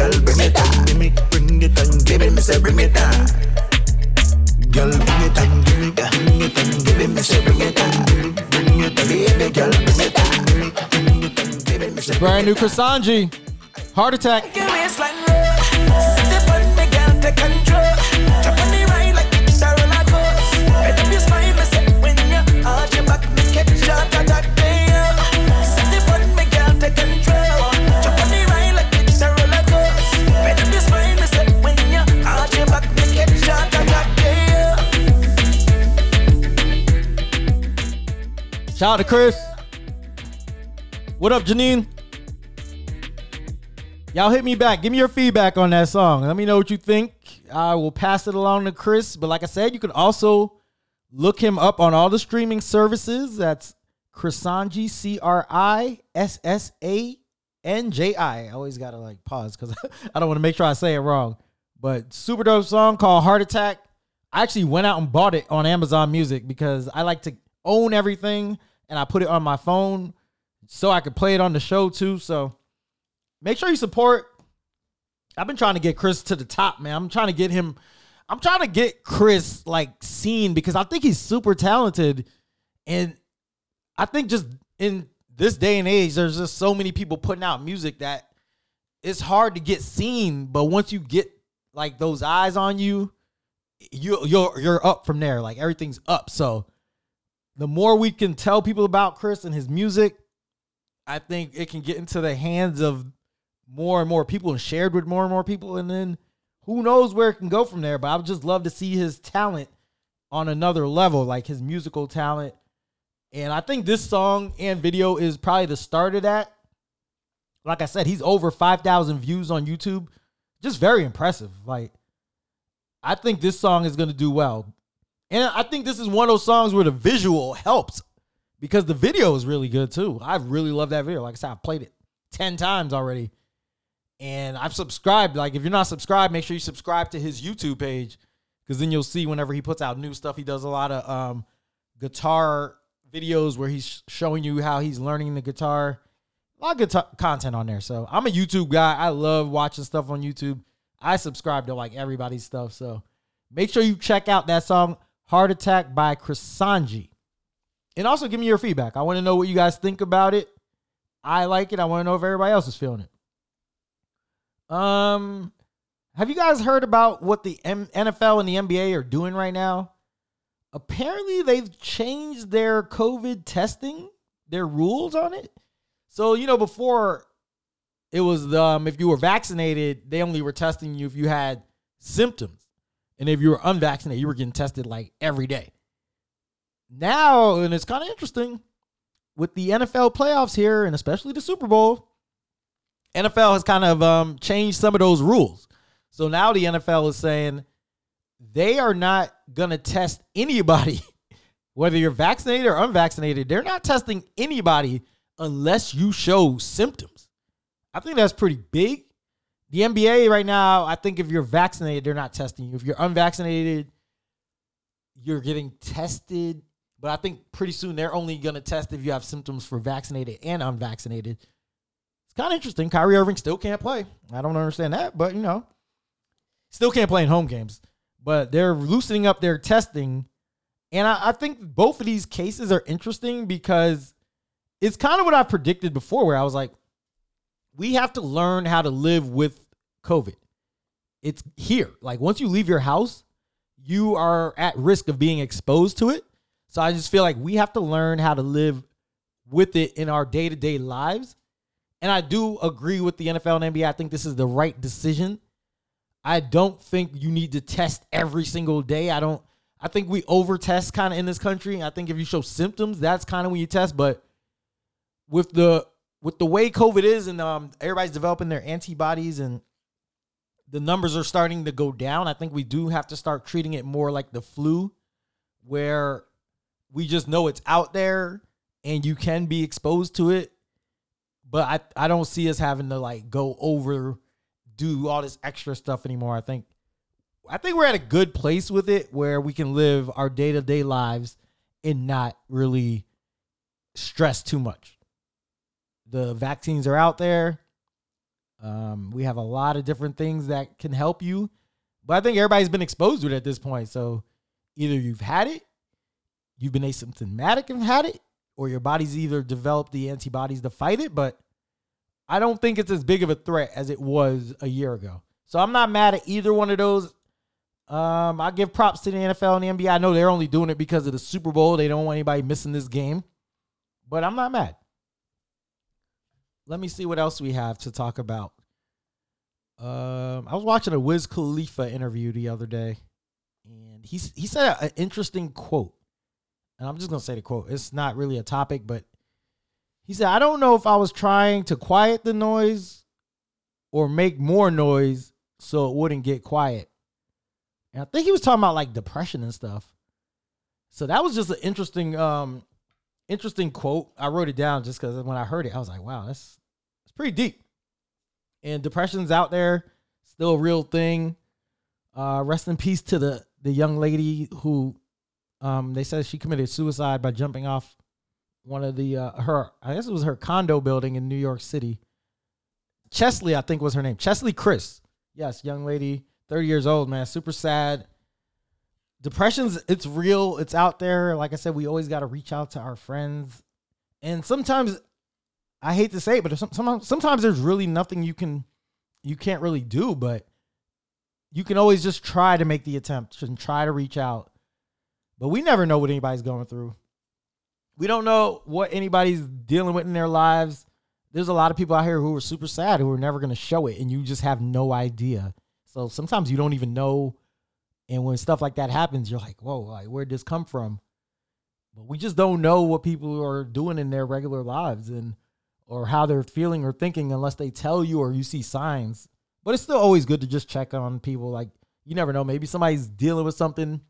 girl, bring it on, give me, bring it on, give me, me say bring it on. Girl, bring it on, give me, bring it on, give me, me say bring it on, bring it on, baby girl, bring it on, bring it on, give me, me say Brand new Crissanji. Heart Attack. Shout out to Chris. What up, Janine? Y'all hit me back. Give me your feedback on that song. Let me know what you think. I will pass it along to Chris. But like I said, you can also look him up on all the streaming services. That's Crissanji, C R I S S A N J I. I always gotta like pause because *laughs* I don't want to make sure I say it wrong. But super dope song called Heart Attack. I actually went out and bought it on Amazon Music because I like to own everything and I put it on my phone so I could play it on the show too. So make sure you support. I've been trying to get Chris to the top, man. I'm trying to get him. I'm trying to get Chris like seen because I think he's super talented, and I think just in this day and age, there's just so many people putting out music that it's hard to get seen. But once you get like those eyes on you, you you're you're up from there. Like everything's up. So the more we can tell people about Chris and his music, I think it can get into the hands of more and more people and shared with more and more people. And then who knows where it can go from there. But I would just love to see his talent on another level, like his musical talent. And I think this song and video is probably the start of that. Like I said, he's over 5,000 views on YouTube. Just very impressive. Like, I think this song is going to do well. And I think this is one of those songs where the visual helps because the video is really good too. I really love that video. Like I said, I've played it 10 times already. And I've subscribed. Like, if you're not subscribed, make sure you subscribe to his YouTube page because then you'll see whenever he puts out new stuff. He does a lot of um, guitar videos where he's showing you how he's learning the guitar. A lot of good content on there. So I'm a YouTube guy. I love watching stuff on YouTube. I subscribe to like everybody's stuff. So make sure you check out that song Heart Attack by Crissanji. And also give me your feedback. I want to know what you guys think about it. I like it. I want to know if everybody else is feeling it. Um, have you guys heard about what the M- NFL and the NBA are doing right now? Apparently, they've changed their COVID testing, their rules on it. So, you know, before it was um, if you were vaccinated, they only were testing you if you had symptoms. And if you were unvaccinated, you were getting tested like every day. Now, and it's kind of interesting with the NFL playoffs here, and especially the Super Bowl, NFL has kind of um, changed some of those rules. So now the NFL is saying they are not going to test anybody, *laughs* whether you're vaccinated or unvaccinated. They're not testing anybody unless you show symptoms. I think that's pretty big. The NBA right now, I think if you're vaccinated, they're not testing you. If you're unvaccinated, you're getting tested. But I think pretty soon they're only going to test if you have symptoms for vaccinated and unvaccinated. It's kind of interesting. Kyrie Irving still can't play. I don't understand that, but you know, still can't play in home games. But they're loosening up their testing. And I, I think both of these cases are interesting because it's kind of what I predicted before, where I was like, we have to learn how to live with COVID. It's here. Like once you leave your house, you are at risk of being exposed to it. So I just feel like we have to learn how to live with it in our day to day lives. And I do agree with the NFL and NBA. I think this is the right decision. I don't think you need to test every single day. I don't. I think we over test kind of in this country. I think if you show symptoms, that's kind of when you test. But with the with the way COVID is, and um, everybody's developing their antibodies, and the numbers are starting to go down. I think we do have to start treating it more like the flu, where we just know it's out there and you can be exposed to it. But I, I don't see us having to like go over do all this extra stuff anymore. I think I think we're at a good place with it where we can live our day-to-day lives and not really stress too much. The vaccines are out there. Um, we have a lot of different things that can help you, but I think everybody's been exposed to it at this point. So either you've had it, you've been asymptomatic and had it, or your body's either developed the antibodies to fight it, but I don't think it's as big of a threat as it was a year ago. So I'm not mad at either one of those. Um, I give props to the NFL and the NBA. I know they're only doing it because of the Super Bowl. They don't want anybody missing this game. But I'm not mad. Let me see what else we have to talk about. Um, I was watching a Wiz Khalifa interview the other day, and he he said an interesting quote. And I'm just gonna say the quote. It's not really a topic, but he said, "I don't know if I was trying to quiet the noise or make more noise so it wouldn't get quiet." And I think he was talking about like depression and stuff. So that was just an interesting, um, interesting quote. I wrote it down just because when I heard it, I was like, "Wow, that's that's pretty deep." And depression's out there, still a real thing. Uh, rest in peace to the the young lady who, um, they said she committed suicide by jumping off one of the uh, her I guess it was her condo building in New York City. Cheslie, I think was her name. Cheslie Kryst. Yes, young lady, 30 years old, man. Super sad. Depression's it's real, it's out there. Like I said, we always got to reach out to our friends. And sometimes I hate to say it, but sometimes sometimes there's really nothing you can you can't really do, but you can always just try to make the attempt and try to reach out. But we never know what anybody's going through. We don't know what anybody's dealing with in their lives. There's a lot of people out here who are super sad who are never going to show it, and you just have no idea. So sometimes you don't even know. And when stuff like that happens, you're like, whoa, like, where'd this come from? But we just don't know what people are doing in their regular lives and or how they're feeling or thinking unless they tell you or you see signs. But it's still always good to just check on people. Like you never know, maybe somebody's dealing with something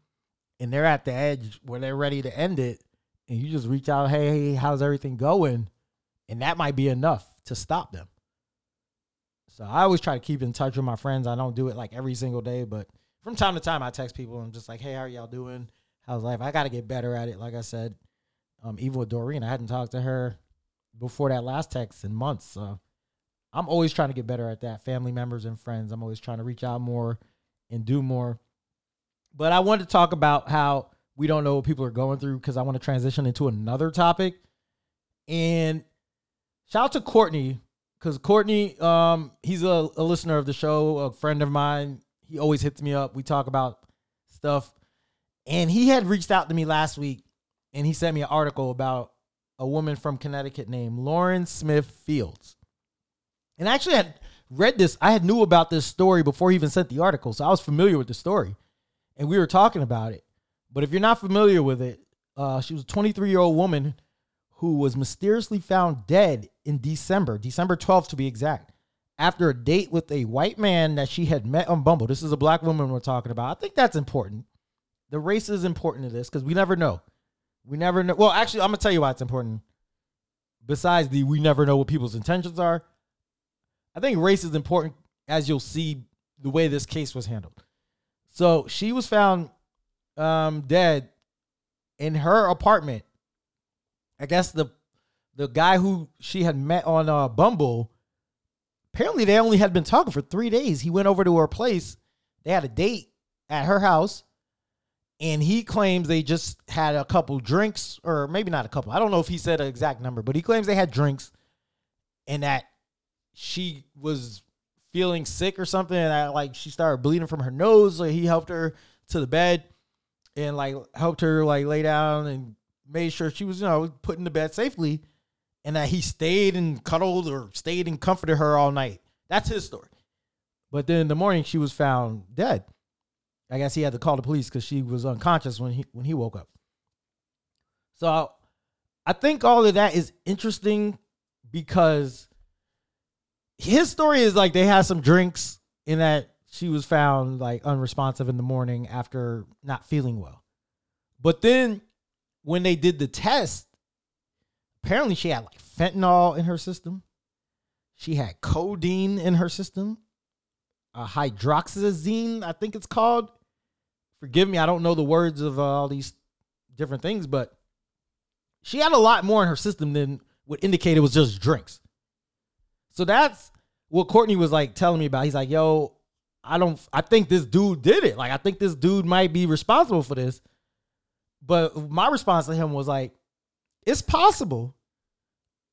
and they're at the edge where they're ready to end it, and you just reach out, hey, hey how's everything going? And that might be enough to stop them. So I always try to keep in touch with my friends. I don't do it like every single day, but from time to time I text people and just like, hey, how are y'all doing? How's life? I got to get better at it. Like I said, um, even with Doreen. I hadn't talked to her before that last text in months. So I'm always trying to get better at that. Family members and friends, I'm always trying to reach out more and do more. But I wanted to talk about how we don't know what people are going through because I want to transition into another topic. And shout out to Courtney because Courtney, um, he's a, a listener of the show, a friend of mine. He always hits me up. We talk about stuff. And he had reached out to me last week and he sent me an article about a woman from Connecticut named Lauren Smith Fields. And I actually had read this, I had knew about this story before he even sent the article. So I was familiar with the story. And we were talking about it. But if you're not familiar with it, uh, she was a 23 year old woman who was mysteriously found dead in December, December 12th to be exact, after a date with a white man that she had met on Bumble. This is a black woman we're talking about. I think that's important. The race is important to this because we never know. We never know. Well, actually, I'm gonna tell you why it's important. Besides the we never know what people's intentions are, I think race is important as you'll see the way this case was handled. So she was found um, dead in her apartment. I guess the the guy who she had met on uh, Bumble. Apparently, they only had been talking for three days. He went over to her place. They had a date at her house and he claims they just had a couple drinks or maybe not a couple i don't know if he said an exact number but he claims they had drinks and that she was feeling sick or something and that, like she started bleeding from her nose so he helped her to the bed and like helped her like lay down and made sure she was you know put in the bed safely and that he stayed and cuddled or stayed and comforted her all night. That's his story. But then in the morning she was found dead I guess he had to call the police because she was unconscious when he when he woke up. So I think all of that is interesting because his story is like they had some drinks in that she was found like unresponsive in the morning after not feeling well. But then when they did the test, apparently she had like fentanyl in her system. She had codeine in her system, a hydroxyzine, I think it's called forgive me, I don't know the words of uh, all these different things, but she had a lot more in her system than would indicate it was just drinks. So that's what Courtney was like telling me about. He's like, yo, I don't, I think this dude did it. Like, I think this dude might be responsible for this. But my response to him was like, it's possible.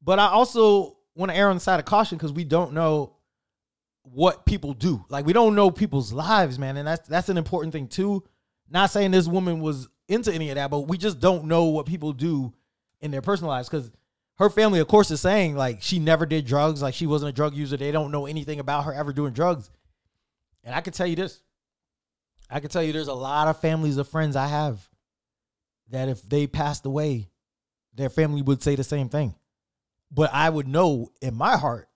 But I also want to err on the side of caution because we don't know what people do. Like we don't know people's lives, man, and that's that's an important thing too. Not saying this woman was into any of that, but we just don't know what people do in their personal lives because her family, of course, is saying like she never did drugs, like she wasn't a drug user. They don't know anything about her ever doing drugs. And I can tell you this I can tell you there's a lot of families of friends I have that if they passed away, their family would say the same thing. But I would know in my heart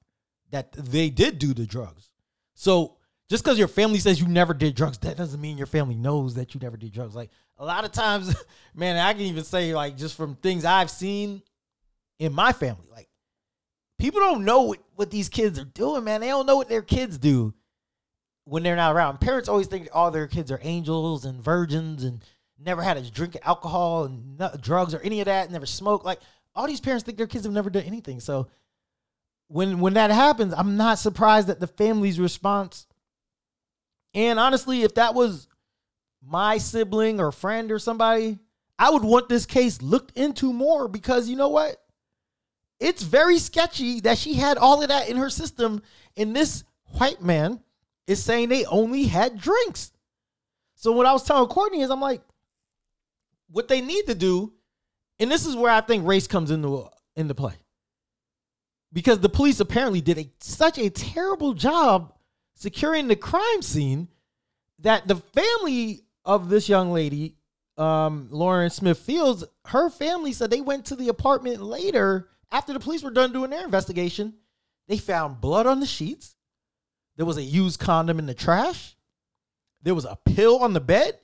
that they did do the drugs. So just because your family says you never did drugs, that doesn't mean your family knows that you never did drugs. Like a lot of times, *laughs* man, I can even say like just from things I've seen in my family, like people don't know what, what these kids are doing, man. They don't know what their kids do when they're not around. Parents always think all their kids are angels and virgins and never had a drink of alcohol and drugs or any of that, never smoked. Like all these parents think their kids have never done anything. So when when that happens, I'm not surprised that the family's response and honestly, if that was my sibling or friend or somebody, I would want this case looked into more because you know what? It's very sketchy that she had all of that in her system, and this white man is saying they only had drinks. So what I was telling Courtney is, I'm like, what they need to do, and this is where I think race comes into into play, because the police apparently did a, such a terrible job securing the crime scene that the family of this young lady, um, Lauren Smith Fields, her family said they went to the apartment later after the police were done doing their investigation. They found blood on the sheets. There was a used condom in the trash. There was a pill on the bed.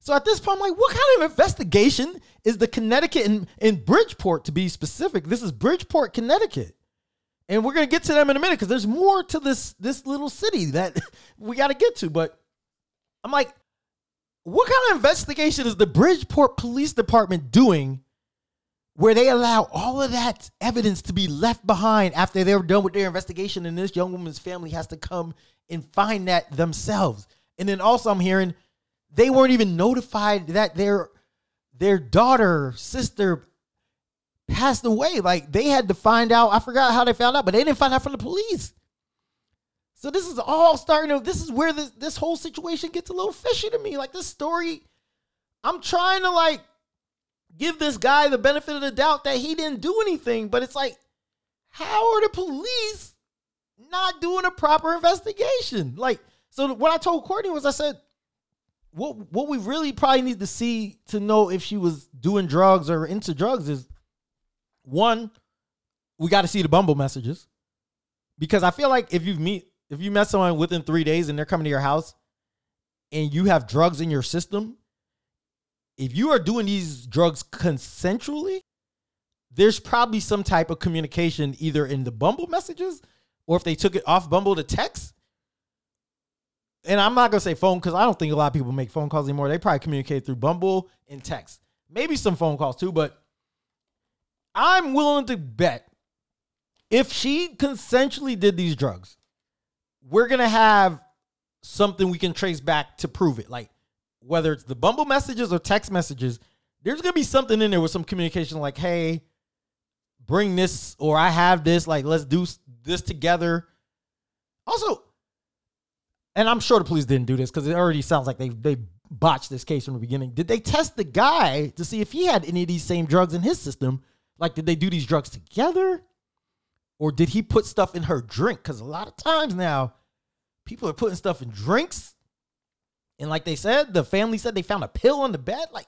So at this point, I'm like, what kind of investigation is the Connecticut in, in Bridgeport, to be specific? This is Bridgeport, Connecticut and we're gonna get to them in a minute because there's more to this this little city that *laughs* we got to get to. But I'm like, what kind of investigation is the Bridgeport Police Department doing where they allow all of that evidence to be left behind after they're done with their investigation and this young woman's family has to come and find that themselves. And then also I'm hearing they weren't even notified that their their daughter, sister passed away. Like they had to find out. I forgot how they found out, but they didn't find out from the police. So this is all starting to this is where this this whole situation gets a little fishy to me. Like this story, I'm trying to like give this guy the benefit of the doubt that he didn't do anything, but it's like, how are the police not doing a proper investigation? Like, so what I told Courtney was I said, what what we really probably need to see to know if she was doing drugs or into drugs is one, we got to see the Bumble messages because I feel like if you meet if you met someone within three days and they're coming to your house and you have drugs in your system, if you are doing these drugs consensually, there's probably some type of communication either in the Bumble messages or if they took it off Bumble to text. And I'm not gonna say phone because I don't think a lot of people make phone calls anymore. They probably communicate through Bumble and text. Maybe some phone calls too, but I'm willing to bet if she consensually did these drugs, we're gonna have something we can trace back to prove it. Like whether it's the Bumble messages or text messages, there's gonna be something in there with some communication like, hey, bring this or I have this, like let's do this together. Also, and I'm sure the police didn't do this because it already sounds like they they botched this case from the beginning. Did they test the guy to see if he had any of these same drugs in his system? Like, did they do these drugs together? Or did he put stuff in her drink? Because a lot of times now, people are putting stuff in drinks. And like they said, the family said they found a pill on the bed. Like,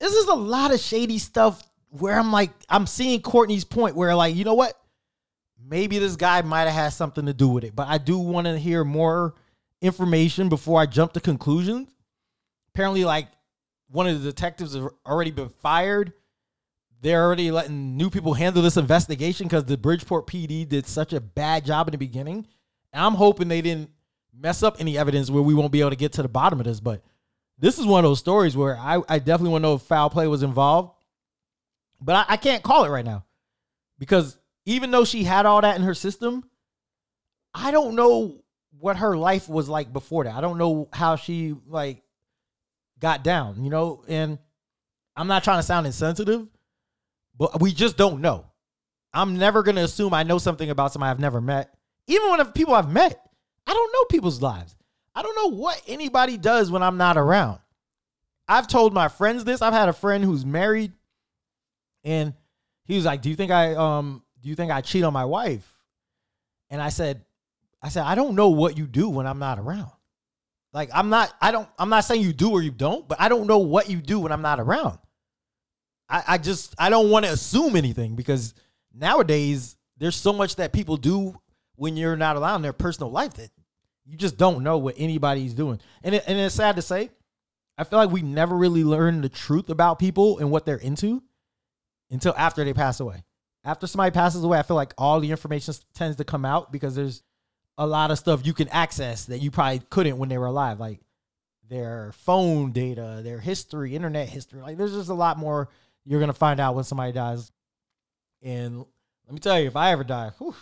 this is a lot of shady stuff where I'm like, I'm seeing Courtney's point where, like, you know what? Maybe this guy might have had something to do with it. But I do want to hear more information before I jump to conclusions. Apparently, like, one of the detectives has already been fired they're already letting new people handle this investigation because the Bridgeport PD did such a bad job in the beginning. And I'm hoping they didn't mess up any evidence where we won't be able to get to the bottom of this. But this is one of those stories where I, I definitely want to know if foul play was involved. But I, I can't call it right now because even though she had all that in her system, I don't know what her life was like before that. I don't know how she like got down, you know, and I'm not trying to sound insensitive, but we just don't know. I'm never going to assume I know something about somebody I've never met. Even when people I've met, I don't know people's lives. I don't know what anybody does when I'm not around. I've told my friends this. I've had a friend who's married and he was like, "Do you think I um do you think I cheat on my wife?" And I said I said, "I don't know what you do when I'm not around." Like I'm not I don't I'm not saying you do or you don't, but I don't know what you do when I'm not around. I, I just I don't want to assume anything because nowadays there's so much that people do when you're not allowed in their personal life that you just don't know what anybody's doing. And it, and it's sad to say, I feel like we never really learn the truth about people and what they're into until after they pass away. After somebody passes away, I feel like all the information tends to come out because there's a lot of stuff you can access that you probably couldn't when they were alive, like their phone data, their history, internet history. Like there's just a lot more you're gonna find out when somebody dies. And let me tell you, if I ever die, whew,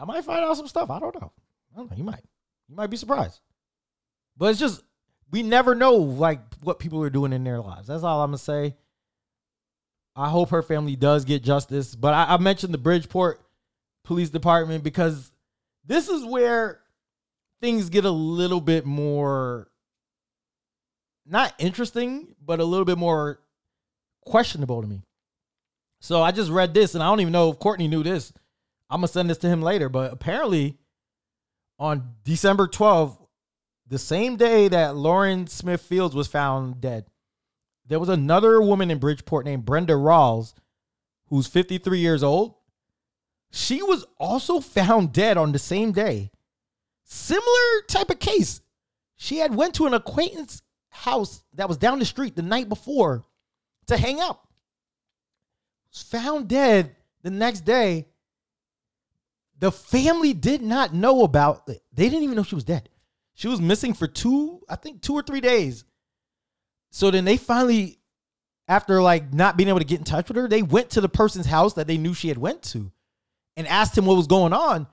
I might find out some stuff. I don't know. I don't know. You might. You might be surprised. But it's just we never know like what people are doing in their lives. That's all I'm gonna say. I hope her family does get justice. But I, I mentioned the Bridgeport Police Department because this is where things get a little bit more not interesting, but a little bit more questionable to me. So I just read this, and I don't even know if Courtney knew this. I'm gonna send this to him later, but apparently on December 12th, the same day that Lauren Smith Fields was found dead, there was another woman in Bridgeport named Brenda Rawls, who's 53 years old. She was also found dead on the same day. Similar type of case. She had went to an acquaintance house that was down the street the night before to hang out. Was found dead the next day. The family did not know about it. They didn't even know she was dead. She was missing for two, I think two or three days. So then they finally, after like not being able to get in touch with her, they went to the person's house that they knew she had went to and asked him what was going on.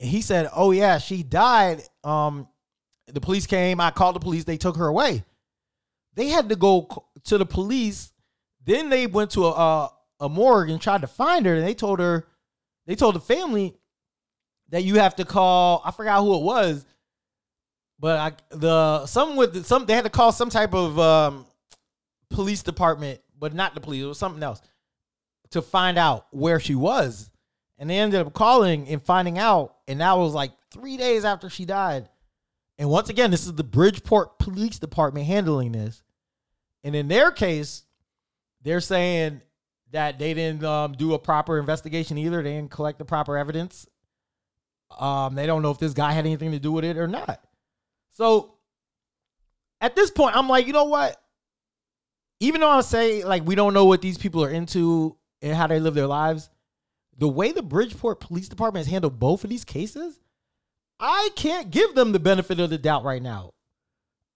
And he said, "Oh yeah, she died. Um the police came, I called the police, they took her away." They had to go to the police. Then they went to a a, morgue and tried to find her and they told her they told the family that you have to call, I forgot who it was, but I the some with some they had to call some type of um police department, but not the police. It was something else to find out where she was. And they ended up calling and finding out, and that was like three days after she died. And once again, this is the Bridgeport Police Department handling this. And in their case, they're saying that they didn't um, do a proper investigation either. They didn't collect the proper evidence. Um, they don't know if this guy had anything to do with it or not. So at this point, I'm like, you know what? Even though I say like we don't know what these people are into and how they live their lives, the way the Bridgeport Police Department has handled both of these cases, I can't give them the benefit of the doubt right now.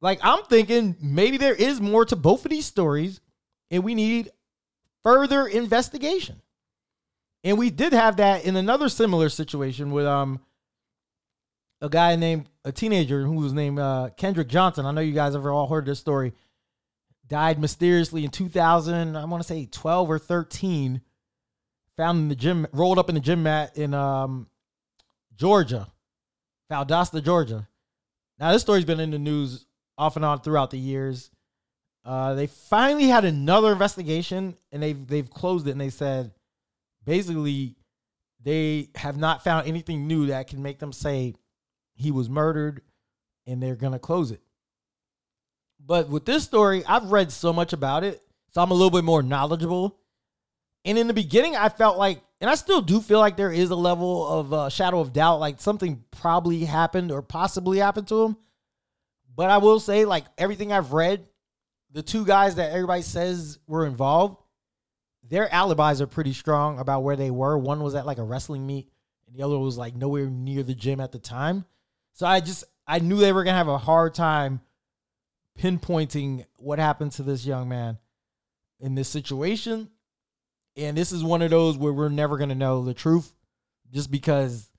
Like I'm thinking maybe there is more to both of these stories, and we need further investigation. And we did have that in another similar situation with um a guy named a teenager who was named uh, Kendrick Johnson. I know you guys have all heard this story. Died mysteriously in 2000, I want to say 12 or 13. Found in the gym, rolled up in the gym mat in um, Georgia, Valdosta, Georgia. Now this story's been in the news off and on throughout the years. Uh, they finally had another investigation, and they've they've closed it, and they said basically they have not found anything new that can make them say he was murdered and they're to close it. But with this story, I've read so much about it, so I'm a little bit more knowledgeable. And in the beginning, I felt like, and I still do feel like there is a level of uh, shadow of doubt, like something probably happened or possibly happened to him. But I will say, like everything I've read, the two guys that everybody says were involved, their alibis are pretty strong about where they were. One was at like a wrestling meet, and the other was like nowhere near the gym at the time. So I just I knew they were gonna have a hard time pinpointing what happened to this young man in this situation. And this is one of those where we're never gonna know the truth just because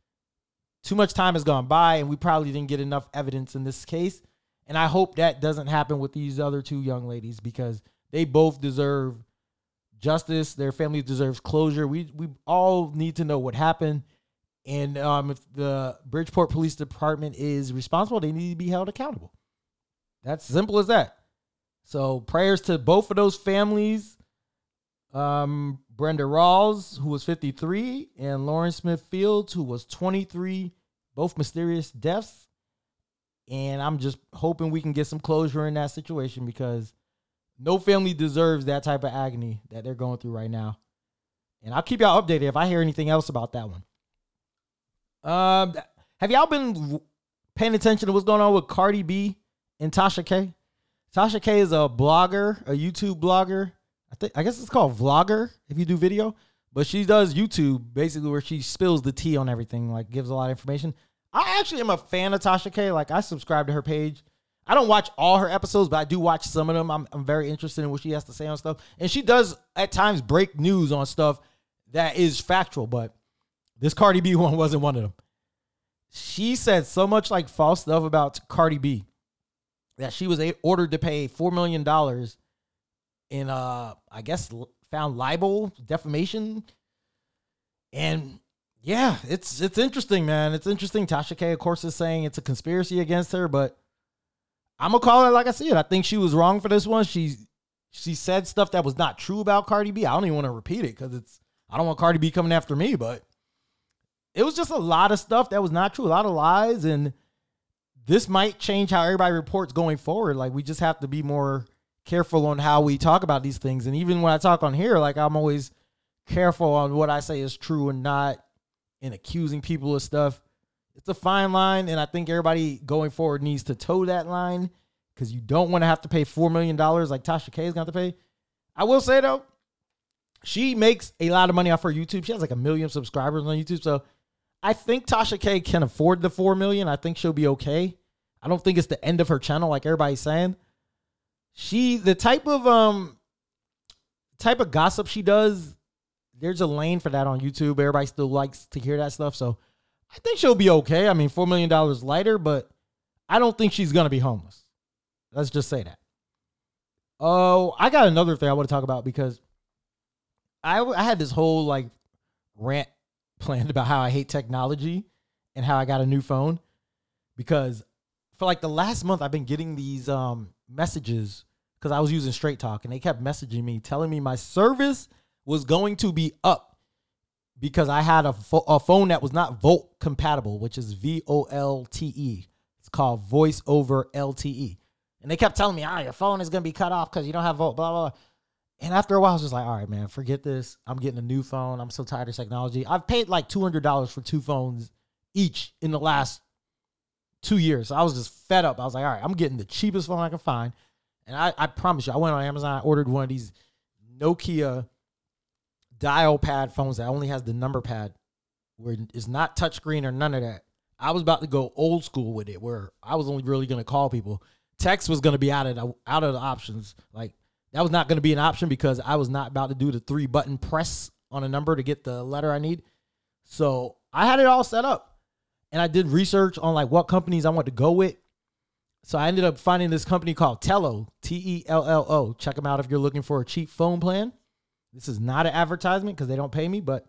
too much time has gone by and we probably didn't get enough evidence in this case. And I hope that doesn't happen with these other two young ladies because they both deserve justice. Their family deserves closure. We we all need to know what happened. And um, if the Bridgeport Police Department is responsible, they need to be held accountable. That's simple as that. So prayers to both of those families. Um, Brenda Rawls, who was 53, and Lauren Smith Fields, who was 23, both mysterious deaths. And I'm just hoping we can get some closure in that situation because no family deserves that type of agony that they're going through right now. And I'll keep y'all updated if I hear anything else about that one. Um, have y'all been paying attention to what's going on with Cardi B and Tasha K? Tasha K is a blogger, a YouTube blogger. I think I guess it's called vlogger if you do video, but she does YouTube basically where she spills the tea on everything, like gives a lot of information. I actually am a fan of Tasha K. Like I subscribe to her page. I don't watch all her episodes, but I do watch some of them. I'm, I'm very interested in what she has to say on stuff. And she does at times break news on stuff that is factual, but this Cardi B *laughs* one wasn't one of them. She said so much like false stuff about Cardi B that she was ordered to pay $4 million in, uh, I guess, found libel, defamation. And yeah, it's it's interesting, man. It's interesting. Tasha K, of course, is saying it's a conspiracy against her, but I'm gonna call it like I see it. I think she was wrong for this one. She she said stuff that was not true about Cardi B. I don't even want to repeat it because it's I don't want Cardi B coming after me, but it was just a lot of stuff that was not true, a lot of lies, and this might change how everybody reports going forward. Like we just have to be more careful on how we talk about these things. And even when I talk on here, like I'm always careful on what I say is true and not and accusing people of stuff. It's a fine line, and I think everybody going forward needs to toe that line because you don't want to have to pay four million dollars like Tasha K is going to pay. I will say though, she makes a lot of money off her YouTube. She has like a million subscribers on YouTube, so I think Tasha K can afford the four million. I think she'll be okay. I don't think it's the end of her channel like everybody's saying. She the type of um type of gossip she does, there's a lane for that on YouTube. Everybody still likes to hear that stuff. So I think she'll be okay. I mean, $4 million lighter, but I don't think she's going to be homeless. Let's just say that. Oh, I got another thing I want to talk about because I, I had this whole like rant *laughs* planned about how I hate technology and how I got a new phone because for like the last month I've been getting these um messages because I was using Straight Talk and they kept messaging me telling me my service was going to be up because I had a, pho- a phone that was not VoLTE compatible, which is V O L T E. It's called Voice over LTE. And they kept telling me, ah, your phone is going to be cut off because you don't have VoLTE, blah, blah, blah. And after a while, I was just like, all right, man, forget this. I'm getting a new phone. I'm so tired of technology. I've paid like $200 for two phones each in the last two years. So I was just fed up. I was like, all right, I'm getting the cheapest phone I can find. And I, I promise you, I went on Amazon, I ordered one of these Nokia dial pad phones that only has the number pad, where it's not touchscreen or none of that. I was about to go old school with it, where I was only really going to call people. Text was going to be out of the, out of the options. Like that was not going to be an option because I was not about to do the three button press on a number to get the letter I need. So I had it all set up, and I did research on like what companies I want to go with. So I ended up finding this company called Tello, T E L L O. Check them out if you're looking for a cheap phone plan. This is not an advertisement because they don't pay me, but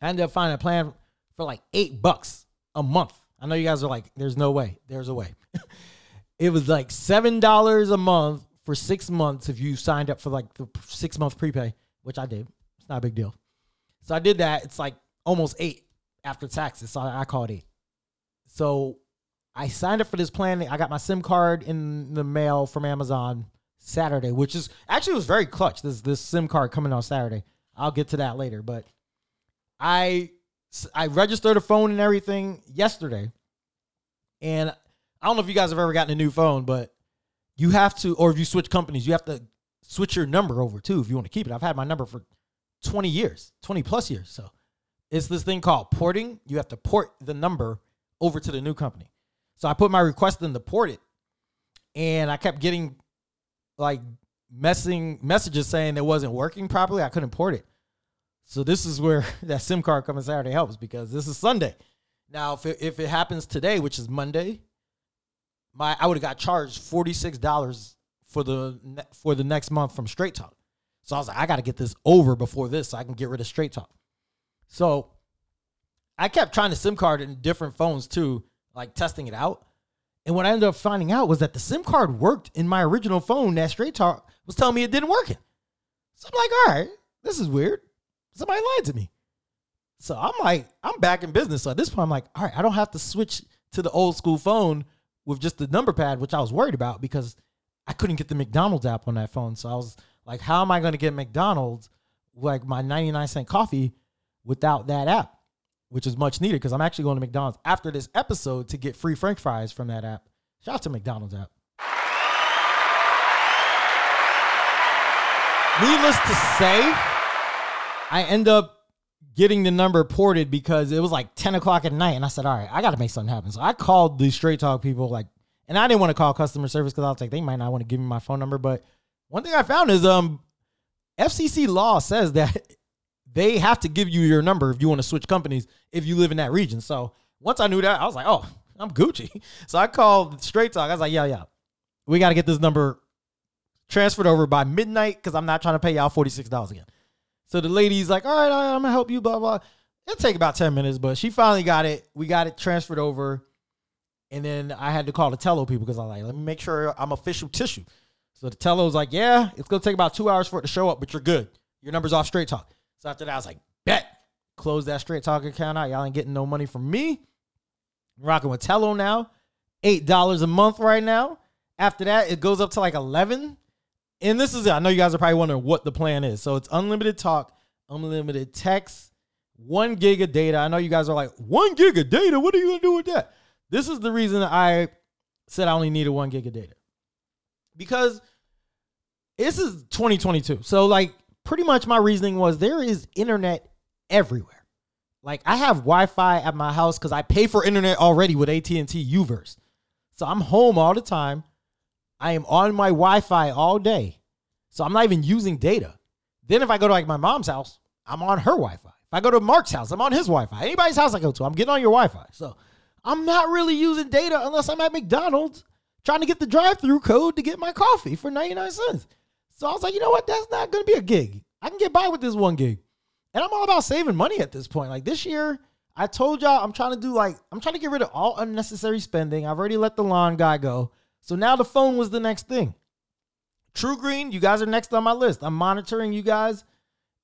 I ended up finding a plan for like eight bucks a month. I know you guys are like, there's no way. There's a way. *laughs* it was like seven dollars a month for six months if you signed up for like the six month prepay, which I did. It's not a big deal. So I did that. It's like almost eight after taxes. So I call it eight. So I signed up for this plan. I got my SIM card in the mail from Amazon Saturday, which is actually was very clutch. This this SIM card coming on Saturday. I'll get to that later, but I I registered a phone and everything yesterday. And I don't know if you guys have ever gotten a new phone, but you have to or if you switch companies, you have to switch your number over too if you want to keep it. I've had my number for 20 years, 20 plus years. So it's this thing called porting. You have to port the number over to the new company. So I put my request in to port it, and I kept getting like messing messages saying it wasn't working properly. I couldn't port it. So this is where *laughs* that SIM card coming Saturday helps because this is Sunday. Now, if it, if it happens today, which is Monday, my I would have got charged forty six dollars for the for the next month from Straight Talk. So I was like, I got to get this over before this, so I can get rid of Straight Talk. So I kept trying to SIM card in different phones too, like testing it out. And what I ended up finding out was that the SIM card worked in my original phone. That Straight Talk was telling me it didn't work. So I'm like, all right, this is weird. Somebody lied to me. So I'm like, I'm back in business. So at this point, I'm like, all right, I don't have to switch to the old school phone with just the number pad, which I was worried about because I couldn't get the McDonald's app on that phone. So I was like, how am I going to get McDonald's like my 99 cent coffee without that app, which is much needed because I'm actually going to McDonald's after this episode to get free French fries from that app. Shout out to McDonald's app. Needless to say, I end up getting the number ported because it was like 10 o'clock at night. And I said, all right, I got to make something happen. So I called the Straight Talk people, like, and I didn't want to call customer service because I was like, they might not want to give me my phone number. But one thing I found is um, FCC law says that *laughs* they have to give you your number if you want to switch companies if you live in that region. So once I knew that, I was like, oh, I'm Gucci. *laughs* So I called Straight Talk. I was like, yeah, yeah, we got to get this number transferred over by midnight because I'm not trying to pay y'all $46 again. So the lady's like, all right, all right, I'm gonna help you, blah, blah. It'll take about 10 minutes, but she finally got it. We got it transferred over. And then I had to call the Tello people because I was like, let me make sure I'm official tissue. So the Tello's like, yeah, it's gonna take about two hours for it to show up, but you're good. Your number's off straight talk. So after that, I was like, bet. Close that straight talk account out. Y'all ain't getting no money from me. I'm rocking with Tello now. $8 a month right now. After that, it goes up to like 11 and this is it. I know you guys are probably wondering what the plan is. So it's unlimited talk, unlimited text, one gig of data. I know you guys are like, one gig of data? What are you gonna do with that? This is the reason I said I only needed one gig of data. Because this is 2022. So like pretty much my reasoning was there is internet everywhere. Like I have Wi-Fi at my house because I pay for internet already with AT&T U-verse. So I'm home all the time. I am on my Wi-Fi all day. So I'm not even using data. Then if I go to like my mom's house, I'm on her Wi-Fi. If I go to Mark's house, I'm on his Wi-Fi. Anybody's house I go to, I'm getting on your Wi-Fi. So I'm not really using data unless I'm at McDonald's trying to get the drive-through code to get my coffee for 99 cents. So I was like, you know what? That's not gonna be a gig. I can get by with this one gig. And I'm all about saving money at this point. Like this year, I told y'all I'm trying to do like I'm trying to get rid of all unnecessary spending. I've already let the lawn guy go. So now the phone was the next thing. TruGreen, you guys are next on my list. I'm monitoring you guys.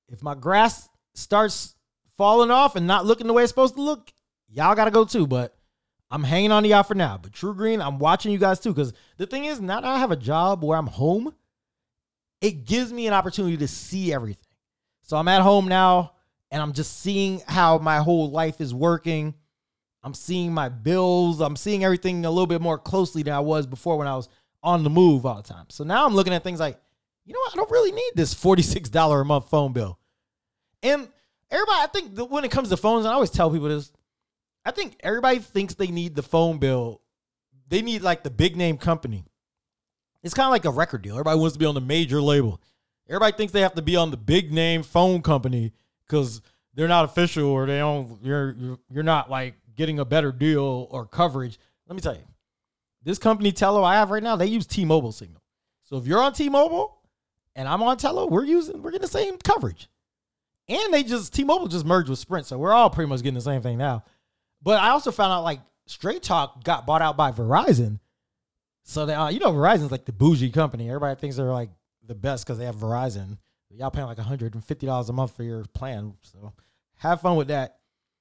If my grass starts falling off and not looking the way it's supposed to look, y'all gotta go too. But I'm hanging on to y'all for now. But TruGreen, I'm watching you guys too. Because the thing is, now that I have a job where I'm home, it gives me an opportunity to see everything. So I'm at home now and I'm just seeing how my whole life is working. I'm seeing my bills. I'm seeing everything a little bit more closely than I was before when I was on the move all the time. So now I'm looking at things like, you know what? I don't really need this $46 a month phone bill. And everybody, I think when it comes to phones, I always tell people this, I think everybody thinks they need the phone bill. They need like the big name company. It's kind of like a record deal. Everybody wants to be on the major label. Everybody thinks they have to be on the big name phone company because they're not official or they don't. You're you're not like getting a better deal or coverage. Let me tell you, this company Tello I have right now, they use T-Mobile signal. So if you're on T-Mobile and I'm on Tello, we're using we're getting the same coverage. And they just T-Mobile just merged with Sprint, so we're all pretty much getting the same thing now. But I also found out like Straight Talk got bought out by Verizon. So they, uh, you know, Verizon's like the bougie company. Everybody thinks they're like the best because they have Verizon. Y'all paying like $150 a month for your plan. So have fun with that.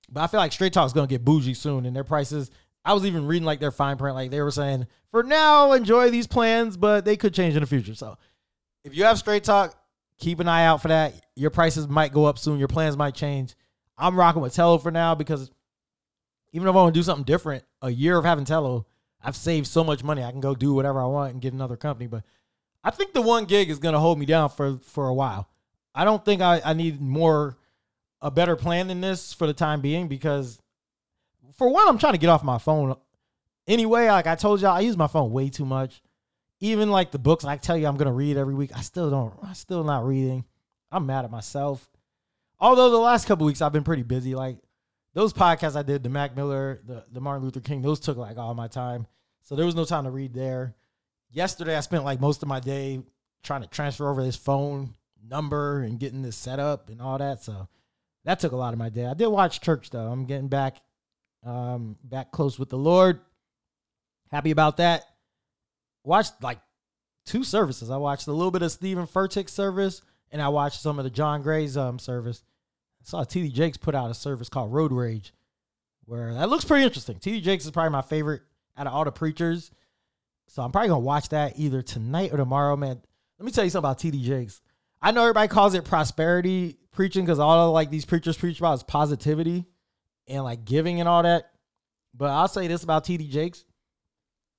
But I feel like Straight Talk's gonna get bougie soon, and their prices. I was even reading like their fine print, like they were saying, for now, enjoy these plans, but they could change in the future. So if you have Straight Talk, keep an eye out for that. Your prices might go up soon. Your plans might change. I'm rocking with Tello for now because even if I want to do something different, a year of having Tello, I've saved so much money. I can go do whatever I want and get another company. But I think the one gig is gonna hold me down for for a while. I don't think I, I need more a better plan than this for the time being because for one, I'm trying to get off my phone anyway. Like I told y'all, I use my phone way too much. Even like the books I tell you I'm gonna read every week, I still don't. I'm still not reading. I'm mad at myself. Although the last couple weeks I've been pretty busy. Like those podcasts I did, the Mac Miller, the, the Martin Luther King, those took like all my time. So there was no time to read there. Yesterday I spent like most of my day trying to transfer over this phone number and getting this set up and all that. So that took a lot of my day. I did watch church though. I'm getting back um back close with the Lord. Happy about that. Watched like two services. I watched a little bit of Steven Furtick's service and I watched some of the John Gray's um service. I saw TD Jakes put out a service called Road Rage, where that looks pretty interesting. TD Jakes is probably my favorite out of all the preachers. So I'm probably gonna watch that either tonight or tomorrow, man. Let me tell you something about TD Jakes. I know everybody calls it prosperity preaching because all of, like these preachers preach about is positivity and like giving and all that. But I'll say this about TD Jakes.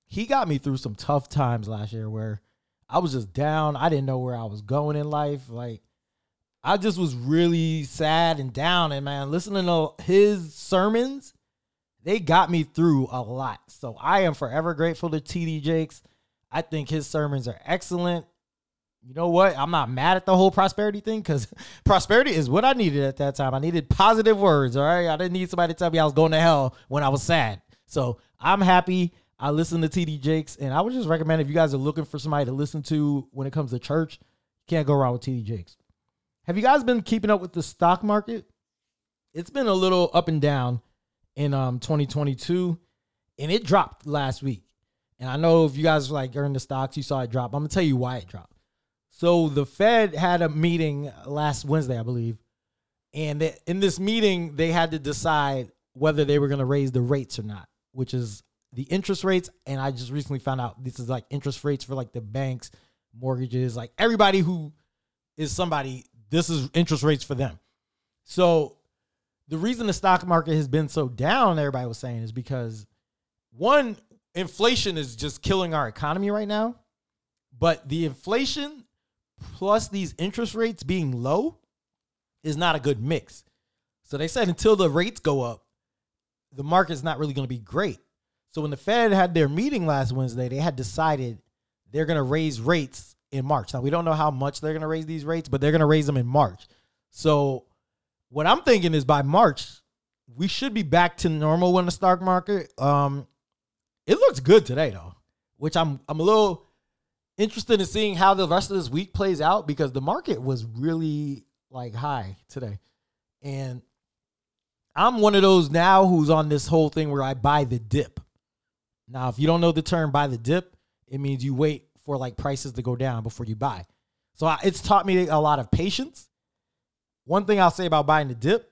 He got me through some tough times last year where I was just down. I didn't know where I was going in life. Like I just was really sad and down. And man, listening to his sermons, they got me through a lot. So I am forever grateful to TD Jakes. I think his sermons are excellent. You know what? I'm not mad at the whole prosperity thing because *laughs* prosperity is what I needed at that time. I needed positive words. All right. I didn't need somebody to tell me I was going to hell when I was sad. So I'm happy. I listen to TD Jakes, and I would just recommend if you guys are looking for somebody to listen to when it comes to church, can't go wrong with TD Jakes. Have you guys been keeping up with the stock market? It's been a little up and down in um 2022, and it dropped last week. And I know if you guys like are the stocks, you saw it drop. I'm gonna tell you why it dropped. So the Fed had a meeting last Wednesday, I believe, and in this meeting they had to decide whether they were gonna raise the rates or not, which is the interest rates. And I just recently found out this is like interest rates for like the banks, mortgages, like everybody who is somebody this is interest rates for them. So the reason the stock market has been so down, everybody was saying, is because one, inflation is just killing our economy right now. But the inflation plus these interest rates being low is not a good mix. So they said until the rates go up, the market's not really going to be great. So when the Fed had their meeting last Wednesday, they had decided they're going to raise rates in March. Now we don't know how much they're going to raise these rates, but they're going to raise them in March. So what I'm thinking is by March we should be back to normal in the stock market. Um, it looks good today though, which I'm I'm a little interested in seeing how the rest of this week plays out because the market was really like high today, and I'm one of those now who's on this whole thing where I buy the dip. Now, if you don't know the term buy the dip, it means you wait for like prices to go down before you buy. So I, it's taught me a lot of patience. One thing I'll say about buying the dip,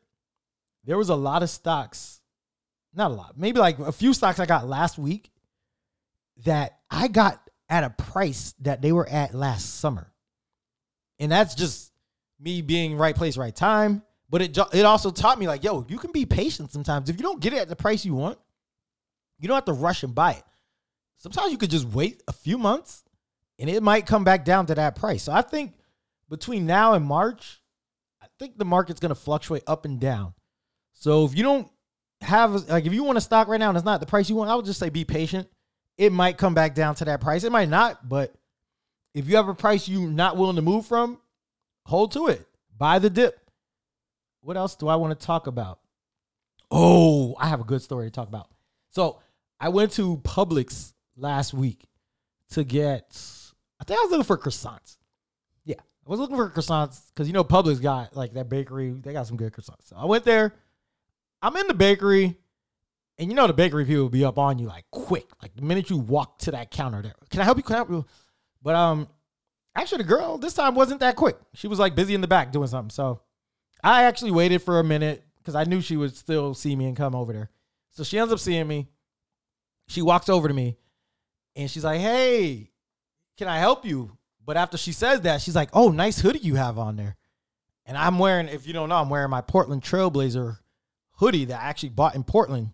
there was a lot of stocks, not a lot, maybe like a few stocks I got last week that I got at a price that they were at last summer. And that's just me being right place, right time. But it it also taught me like, yo, you can be patient sometimes. If you don't get it at the price you want, you don't have to rush and buy it. Sometimes you could just wait a few months and it might come back down to that price. So I think between now and March, I think the market's going to fluctuate up and down. So if you don't have like if you want a stock right now and it's not the price you want, I would just say be patient. It might come back down to that price. It might not, but if you have a price you're not willing to move from, hold to it. Buy the dip. What else do I want to talk about? Oh, I have a good story to talk about. So I went to Publix last week to get, I think I was looking for croissants. Yeah, I was looking for croissants because you know Publix got like that bakery. They got some good croissants. So I went there. I'm in the bakery, and you know the bakery people will be up on you like quick, like the minute you walk to that counter. There, can I help you? Can I help you? But um, actually the girl this time wasn't that quick. She was like busy in the back doing something. So I actually waited for a minute because I knew she would still see me and come over there. So she ends up seeing me. She walks over to me, and she's like, "Hey, can I help you?" But after she says that, she's like, "Oh, nice hoodie you have on there." And I'm wearing, if you don't know, I'm wearing my Portland Trailblazer hoodie that I actually bought in Portland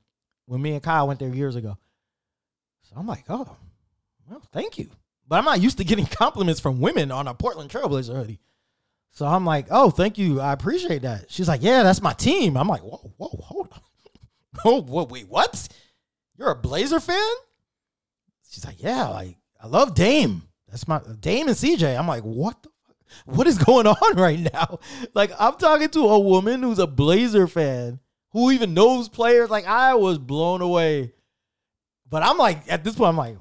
when me and Kyle went there years ago. So I'm like, oh, well, thank you. But I'm not used to getting *laughs* compliments from women on a Portland Trailblazer hoodie. So I'm like, oh, thank you. I appreciate that. She's like, yeah, that's my team. I'm like, whoa, whoa, hold on. *laughs* oh, wait, what? You're a Blazer fan? She's like, yeah, like I love Dame. That's my Dame and CJ. I'm like, what the? What is going on *laughs* right now? Like, I'm talking to a woman who's a Blazer fan who even knows players. Like I was blown away. But I'm like, at this point, I'm like,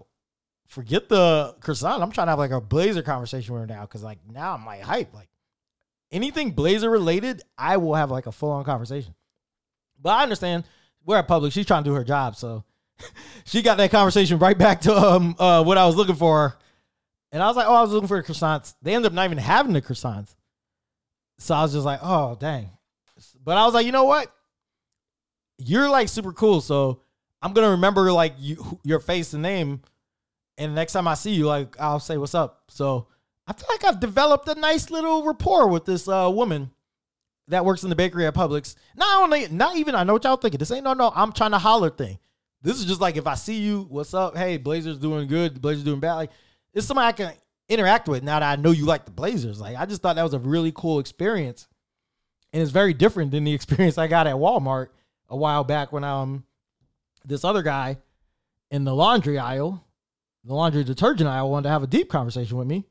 forget the croissant. I'm trying to have like a Blazer conversation with her now. Cause like now I'm like hype. Like anything Blazer related, I will have like a full on conversation. But I understand we're at Publix. She's trying to do her job. So *laughs* she got that conversation right back to um uh what I was looking for. And I was like, oh, I was looking for croissants. They ended up not even having the croissants. So I was just like, oh, dang. But I was like, you know what? you're like super cool. So I'm gonna remember like you, your face and name, and next time I see you, like I'll say what's up. So I feel like I've developed a nice little rapport with this uh, woman that works in the bakery at Publix. Not only, not even. I know what y'all thinking. This ain't no no. I'm trying to holler thing. This is just like if I see you, what's up? Hey, Blazers doing good. Blazers doing bad. Like it's somebody I can interact with now that I know you like the Blazers. Like I just thought that was a really cool experience, and it's very different than the *laughs* experience I got at Walmart a while back when um this other guy in the laundry aisle, the laundry detergent aisle, wanted to have a deep conversation with me.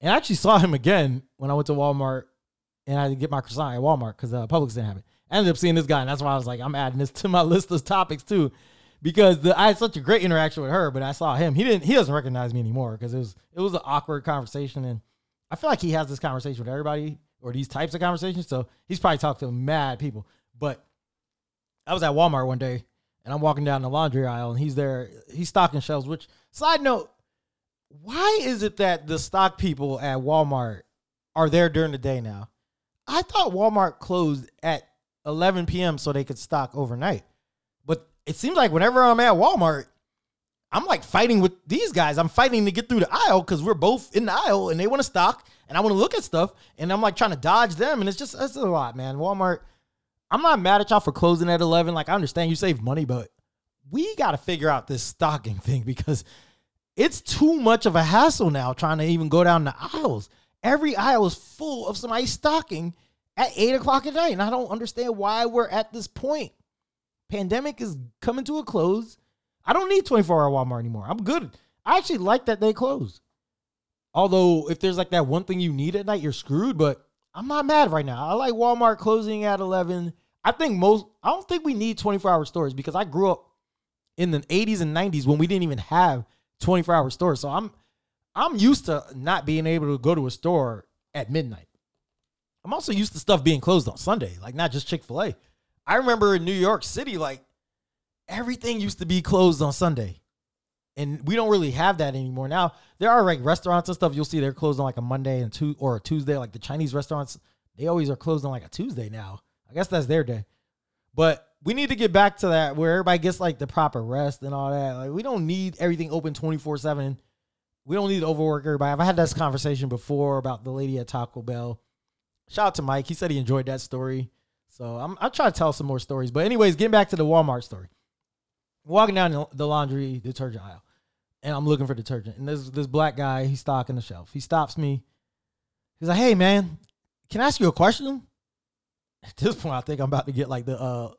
And I actually saw him again when I went to Walmart and I had to get my croissant at Walmart because uh, Publix didn't have it. I ended up seeing this guy, and that's why I was like, I'm adding this to my *laughs* list of topics too, because the, I had such a great interaction with her. But I saw him; he didn't, he doesn't recognize me anymore because it was it was an awkward conversation, and I feel like he has this conversation with everybody or these types of conversations. So he's probably talked to mad people, but I was at Walmart one day and I'm walking down the laundry aisle and he's there, he's stocking shelves, which side note, why is it that the stock people at Walmart are there during the day now? I thought Walmart closed at 11 p.m. so they could stock overnight. It seems like whenever I'm at Walmart, I'm like fighting with these guys. I'm fighting to get through the aisle because we're both in the aisle and they want to stock and I want to look at stuff and I'm like trying to dodge them. And it's just, it's a lot, man. Walmart, I'm not mad at y'all for closing at 11. Like, I understand you save money, but we got to figure out this stocking *laughs* thing because it's too much of a hassle now trying to even go down the aisles. Every aisle is full of somebody stocking at eight o'clock at night. And I don't understand why we're at this point. Pandemic is coming to a close. I don't need 24 hour Walmart anymore. I'm good. I actually like that they close. Although if there's like that one thing you need at night, you're screwed. But I'm not mad right now. I like Walmart closing at 11. I think most. I don't think we need 24 hour stores because I grew up in the 80s and 90s when we didn't even have 24 hour stores. So I'm I'm used to not being able to go to a store at midnight. I'm also used to stuff being closed on Sunday, like not just Chick fil A. I remember in New York City, like everything used to be closed on Sunday. And we don't really have that anymore. Now, there are like restaurants and stuff you'll see they're closed on like a Monday and two or a Tuesday. Like the Chinese restaurants, they always are closed on like a Tuesday now. I guess that's their day. But we need to get back to that where everybody gets like the proper rest and all that. Like we don't need everything open 24-7. We don't need to overwork everybody. I've had this conversation before about the lady at Taco Bell. Shout out to Mike. He said he enjoyed that story. So I'm I try to tell some more stories. But anyways, getting back to the Walmart story. Walking down the laundry detergent aisle, and I'm looking for detergent. And there's this black guy, he's stocking the shelf. He stops me. He's like, "Hey man, can I ask you a question?" *laughs* At this point, I think I'm about to get like the uh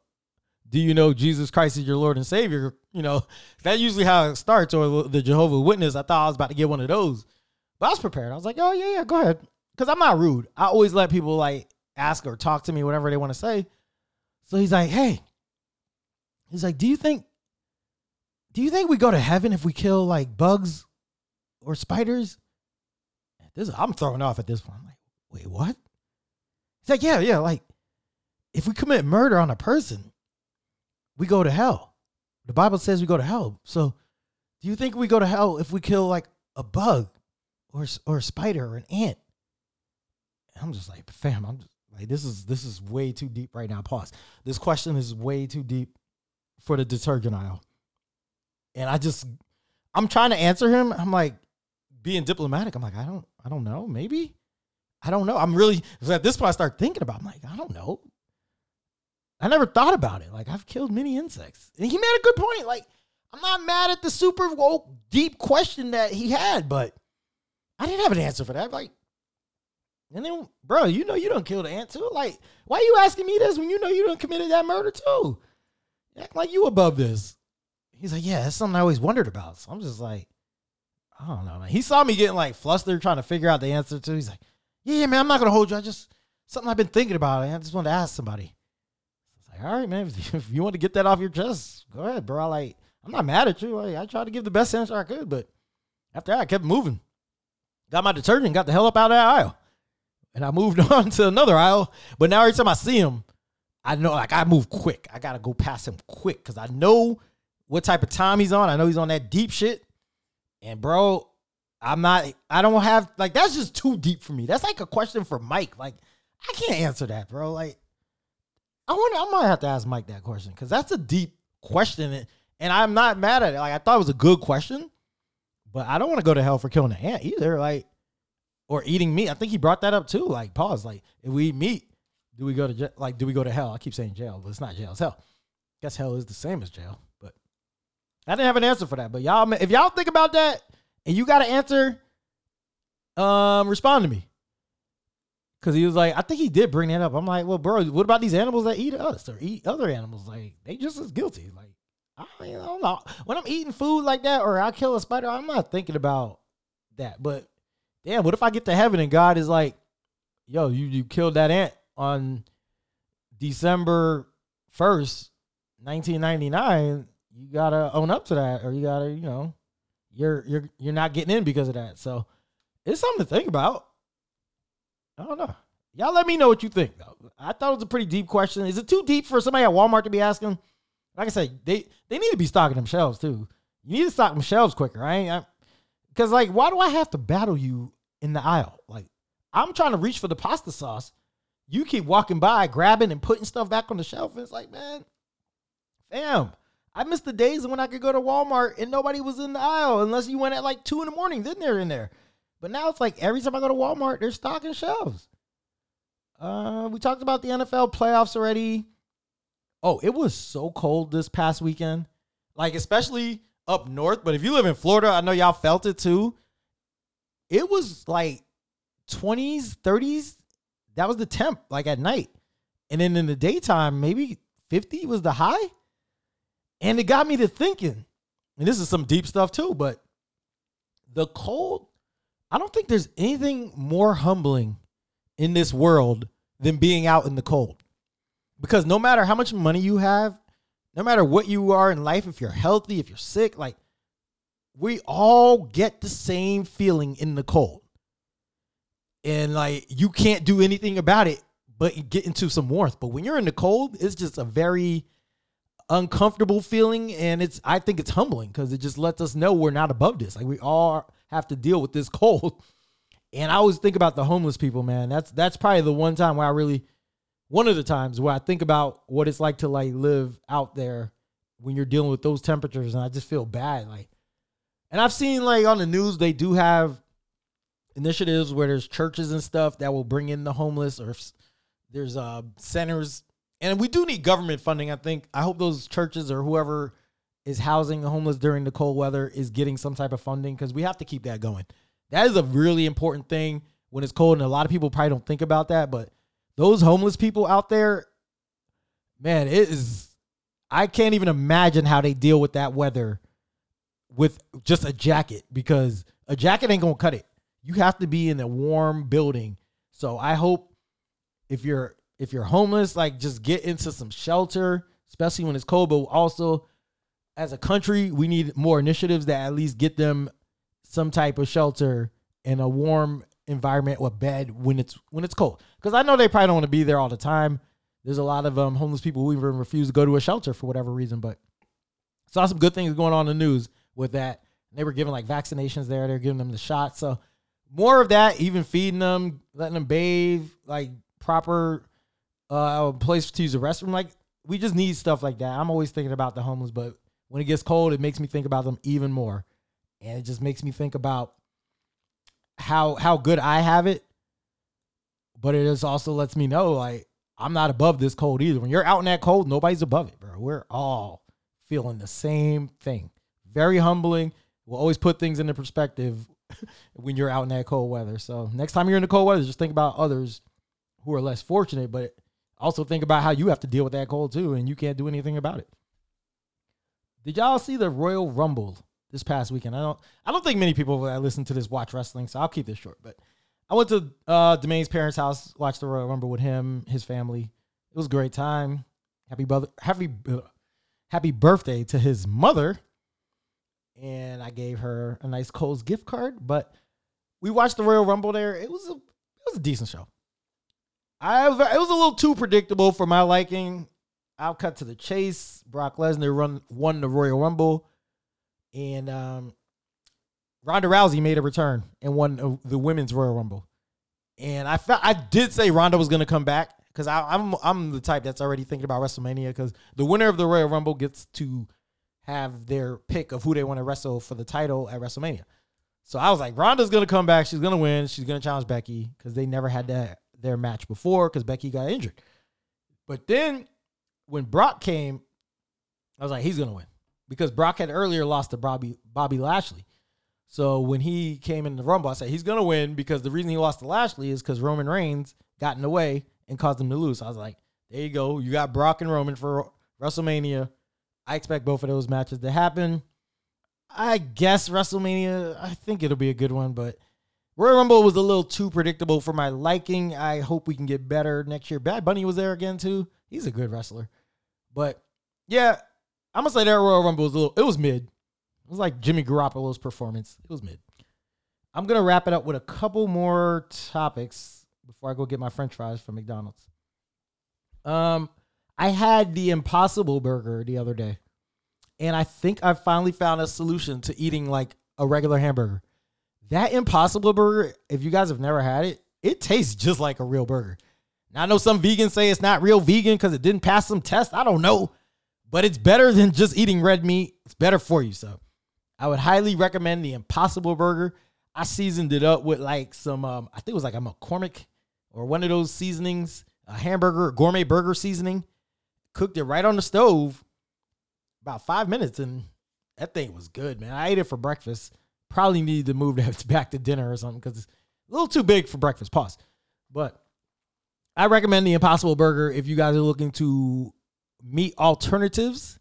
do you know Jesus Christ is your Lord and Savior? You know, *laughs* that's usually how it starts, or the Jehovah Witness. I thought I was about to get one of those. But I was prepared. I was like, oh yeah, yeah, go ahead. Cause I'm not rude. I always let people like ask or talk to me, whatever they want to say. So he's like, hey, he's like, do you think do you think we go to heaven if we kill like bugs or spiders? This I'm throwing off at this point. I'm like, wait, what? He's like, yeah, yeah, like if we commit murder on a person, we go to hell. The Bible says we go to hell. So, do you think we go to hell if we kill like a bug or or a spider or an ant? I'm just like, fam, I'm just like this is this is way too deep right now. Pause. This question is way too deep for the detergent aisle. And I just I'm trying to answer him. I'm like being diplomatic. I'm like, I don't I don't know. Maybe. I don't know. I'm really at this point I start thinking about I'm like, I don't know. I never thought about it. Like I've killed many insects. And he made a good point. Like I'm not mad at the super woke deep question that he had, but I didn't have an answer for that. Like, and then, bro, you know you don't kill the ant too. Like, why are you asking me this when you know you don't committed that murder too? Act like you above this. He's like, yeah, that's something I always wondered about. So I'm just like, I don't know, man. He saw me getting like flustered trying to figure out the answer to. He's like, yeah, yeah, man, I'm not gonna hold you. I just something I've been thinking about. I just wanted to ask somebody. Like, all right, man. *laughs* If you, want to get that off your chest, go ahead, bro. I like, I'm not mad at you. I, I tried to give the best answer I could, but after that, I kept moving. Got my detergent, got the hell up out of that aisle, and I moved *laughs* on to another aisle. But now every time I see him, I know like I move quick. I gotta go past him quick because I know what type of time he's on. I know he's on that deep shit. And bro, I'm not. I don't have like that's just too deep for me. That's like a question for Mike. Like I can't answer that, bro. Like I wonder. I might have to ask Mike that question because that's a deep question, and I'm not mad at it. Like I thought it was a good question, but I don't want to go to hell for killing an ant either. Like or eating meat. I think he brought that up too. Like pause. Like if we eat meat, do we go to like do we go to hell? I keep saying jail, but it's not jail. It's hell. Guess hell is the same as jail. But I didn't have an answer for that. But y'all, if y'all think about that and you got an answer, um, respond to me. Cause he was like, I think he did bring that up. I'm like, well, bro, what about these animals that eat us or eat other animals? Like, they just as guilty. Like, I don't know. When I'm eating food like that or I kill a spider, I'm not thinking about that. But damn, what if I get to heaven and God is like, yo, you, you killed that ant on December 1st, 1999. You gotta own up to that, or you gotta, you know, you're you're you're not getting in because of that. So it's something to think about. I don't know. Y'all let me know what you think. Though. I thought it was a pretty deep question. Is it too deep for somebody at Walmart to be asking? Like I said, they they need to be stocking them shelves too. You need to stock them shelves quicker, right? Because like, why do I have to battle you in the aisle? Like, I'm trying to reach for the pasta sauce. You keep walking by, grabbing and putting stuff back on the shelf. It's like, man, fam, I missed the days when I could go to Walmart and nobody was in the aisle unless you went at like two in the morning. Then they're in there. But now it's like every time I go to Walmart, they're stocking shelves. Uh, we talked about the NFL playoffs already. Oh, it was so cold this past weekend. Like, especially up north. But if you live in Florida, I know y'all felt it too. It was like 20s, 30s. That was the temp, like at night. And then in the daytime, maybe 50 was the high. And it got me to thinking, and this is some deep stuff too, but the cold I don't think there's anything more humbling in this world than being out in the cold. Because no matter how much money you have, no matter what you are in life, if you're healthy, if you're sick, like we all get the same feeling in the cold. And like you can't do anything about it but get into some warmth. But when you're in the cold, it's just a very uncomfortable feeling and it's I think it's humbling because it just lets us know we're not above this. Like we all have to deal with this cold. *laughs* And I always think about the homeless people, man. That's that's probably the one time where I really one of the times where I think about what it's like to like live out there when you're dealing with those temperatures and I just feel bad like and I've seen like on the news they do have initiatives where there's churches and stuff that will bring in the homeless or there's uh centers and we do need government funding. I think I hope those churches or whoever is housing the homeless during the cold weather is getting some type of funding because we have to keep that going. That is a really important thing when it's cold, and a lot of people probably don't think about that. But those homeless people out there, man, it is. I can't even imagine how they deal with that weather with just a jacket because a jacket ain't gonna cut it. You have to be in a warm building. So I hope if you're if you're homeless, like just get into some shelter, especially when it's cold. But also, as a country, we need more initiatives that at least get them some type of shelter and a warm environment or bed when it's when it's cold. Because I know they probably don't want to be there all the time. There's a lot of um, homeless people who even refuse to go to a shelter for whatever reason. But saw some good things going on in the news with that. They were giving like vaccinations there. They're giving them the shots. So more of that, even feeding them, letting them bathe, like proper uh, place to use the restroom. Like we just need stuff like that. I'm always thinking about the homeless, but when it gets cold, it makes me think about them even more, and it just makes me think about how how good I have it. But it just also lets me know like I'm not above this cold either. When you're out in that cold, nobody's above it, bro. We're all feeling the same thing. Very humbling. We'll always put things into perspective *laughs* when you're out in that cold weather. So next time you're in the cold weather, just think about others who are less fortunate, but also think about how you have to deal with that cold too, and you can't do anything about it. Did y'all see the Royal Rumble this past weekend? I don't. I don't think many people that listen to this watch wrestling, so I'll keep this short. But I went to uh Demaine's parents' house, watched the Royal Rumble with him, his family. It was a great time. Happy brother, happy uh, happy birthday to his mother, and I gave her a nice Kohl's gift card. But we watched the Royal Rumble there. It was a it was a decent show. I it was a little too predictable for my liking. I'll cut to the chase. Brock Lesnar run won the Royal Rumble, and um, Ronda Rousey made a return and won the women's Royal Rumble. And I felt I did say Ronda was going to come back because I'm I'm the type that's already thinking about WrestleMania because the winner of the Royal Rumble gets to have their pick of who they want to wrestle for the title at WrestleMania. So I was like, Ronda's gonna come back. She's gonna win. She's gonna challenge Becky because they never had that their match before because Becky got injured. But then when Brock came, I was like, he's gonna win because Brock had earlier lost to Bobby Bobby Lashley. So when he came in the Rumble, I said he's gonna win because the reason he lost to Lashley is because Roman Reigns got in the way and caused him to lose. So I was like, there you go, you got Brock and Roman for WrestleMania. I expect both of those matches to happen. I guess WrestleMania, I think it'll be a good one, but Royal Rumble was a little too predictable for my liking. I hope we can get better next year. Bad Bunny was there again too. He's a good wrestler. But yeah, I'm gonna say that Royal Rumble was a little it was mid. It was like Jimmy Garoppolo's performance. It was mid. I'm gonna wrap it up with a couple more topics before I go get my French fries from McDonald's. Um, I had the Impossible Burger the other day, and I think I finally found a solution to eating like a regular hamburger. That Impossible Burger, if you guys have never had it, it tastes just like a real burger. Now I know some vegans say it's not real vegan because it didn't pass some test. I don't know, but it's better than just eating red meat. It's better for you. So I would highly recommend the Impossible Burger. I seasoned it up with like some, um, I think it was like a McCormick or one of those seasonings, a hamburger, gourmet burger seasoning. Cooked it right on the stove, about five minutes, and that thing was good, man. I ate it for breakfast probably need to move *laughs* that back to dinner or something because it's a little too big for breakfast. Pause. But I recommend the Impossible Burger if you guys are looking to meat alternatives.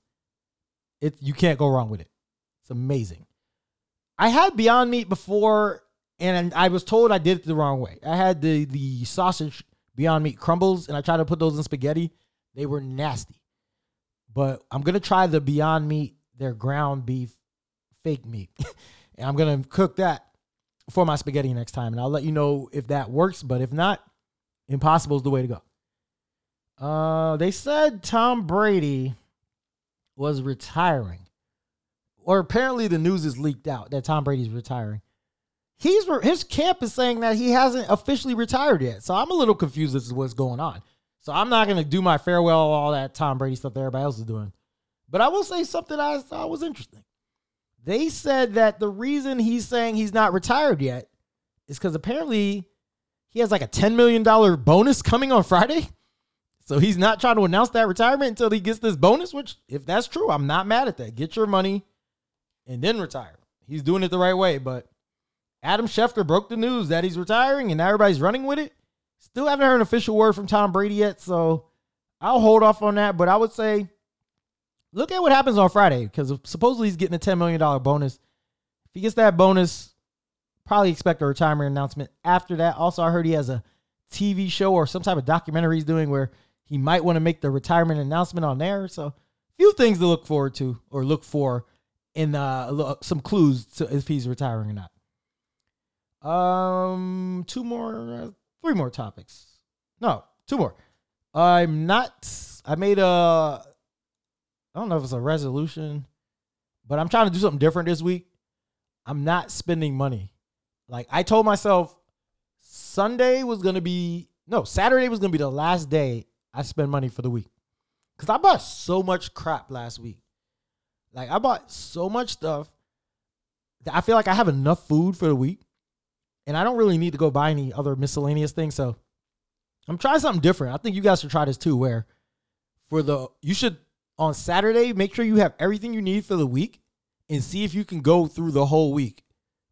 It you can't go wrong with it. It's amazing. I had Beyond Meat before, and I was told I did it the wrong way. I had the the sausage Beyond Meat crumbles, and I tried to put those in spaghetti. They were nasty. But I'm gonna try the Beyond Meat, their ground beef fake meat, *laughs* and I'm gonna cook that for my spaghetti next time, and I'll let you know if that works. But if not, Impossible is the way to go. Uh, they said Tom Brady was retiring, or apparently the news is leaked out that Tom Brady's retiring. He's his camp is saying that he hasn't officially retired yet, so I'm a little confused as to what's going on. So I'm not gonna do my farewell, all that Tom Brady stuff that everybody else is doing. But I will say something I thought was interesting. They said that the reason he's saying he's not retired yet is because apparently he has like a $10 million bonus coming on Friday. So he's not trying to announce that retirement until he gets this bonus, which, if that's true, I'm not mad at that. Get your money and then retire. He's doing it the right way. But Adam Schefter broke the news that he's retiring and now everybody's running with it. Still haven't heard an official word from Tom Brady yet. So I'll hold off on that. But I would say look at what happens on Friday because supposedly he's getting a $10 million bonus. If he gets that bonus, probably expect a retirement announcement after that. Also, I heard he has a TV show or some type of documentary he's doing where he might want to make the retirement announcement on there. So, a few things to look forward to or look for in uh, some clues to if he's retiring or not. Um, two more, uh, three more topics. No, two more. I'm not. I made a I don't know if it's a resolution, but I'm trying to do something different this week. I'm not spending money. Like I told myself Sunday was to be no, Saturday was to be the last day I spend money for the week. Cuz I bought so much crap last week. Like I bought so much stuff that I feel like I have enough food for the week and I don't really need to go buy any other miscellaneous things. So I'm trying something different. I think you guys should try this too where for the you should on Saturday, make sure you have everything you need for the week and see if you can go through the whole week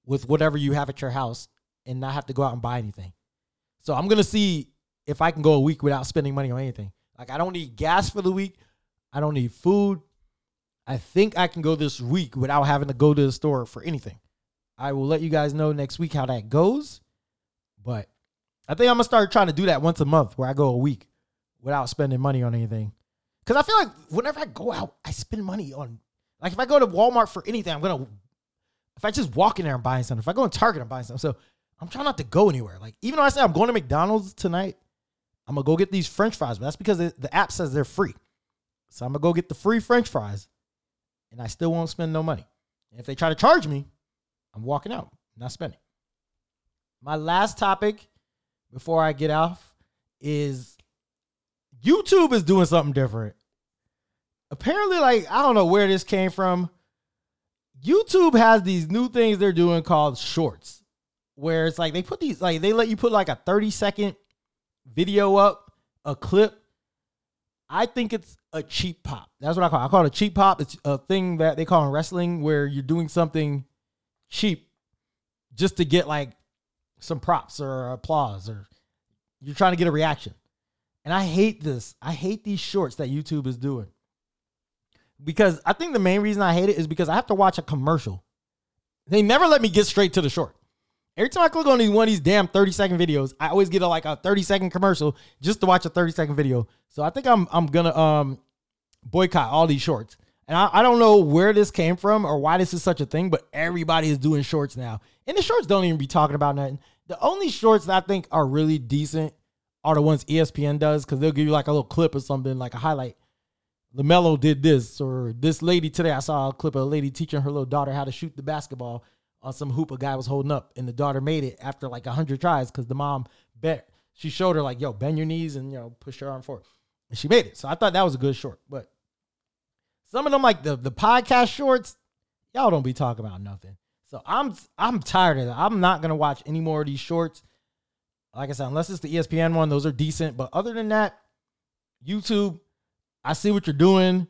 with whatever you have at your house and not have to go out and buy anything. So I'm to see if I can go a week without spending money on anything. Like I don't need gas for the week. I don't need food. I think I can go this week without having to go to the store for anything. I will let you guys know next week how that goes. But I think I'm to start trying to do that once a month where I go a week without spending money on anything. Because I feel like whenever I go out, I spend money on like if I go to Walmart for anything, I'm gonna if I just walk in there and buying something. If I go in Target, I'm buying something. So I'm trying not to go anywhere. Like even though I say I'm going to McDonald's tonight, I'm gonna go get these French fries. But that's because the app says they're free. So I'm gonna go get the free French fries, and I still won't spend no money. And if they try to charge me, I'm walking out, not spending. My last topic before I get off is YouTube is doing something different apparently, like, I don't know where this came from. YouTube has these new things they're doing called shorts, where it's like they put these, like, they let you put like a 30 second video up, a clip. I think it's a cheap pop. That's what I call it. I call it a cheap pop. It's a thing that they call in wrestling where you're doing something cheap just to get like some props or applause or you're trying to get a reaction. And I hate this. I hate these shorts that YouTube is doing because I think the main reason I hate it is because I have to watch a commercial. They never let me get straight to the short. Every time I click on these one of these damn 30 second videos, I always get a, like a 30 second commercial just to watch a 30 second video. So I think I'm I'm gonna um boycott all these shorts. And I, I don't know where this came from or why this is such a thing, but everybody is doing shorts now. And the shorts don't even be talking about nothing. The only shorts that I think are really decent are the ones ESPN does because they'll give you like a little clip or something, like a highlight. LaMelo did this, or this lady today. I saw a clip of a lady teaching her little daughter how to shoot the basketball on some hoop a guy was holding up, and the daughter made it after like hundred tries because the mom bet she showed her like, "Yo, bend your knees and you know push your arm forward," and she made it. So I thought that was a good short. But some of them, like the the podcast shorts, y'all don't be talking about nothing. So I'm I'm tired of that. I'm not gonna watch any more of these shorts. Like I said, unless it's the ESPN one, those are decent. But other than that, YouTube I see what you're doing.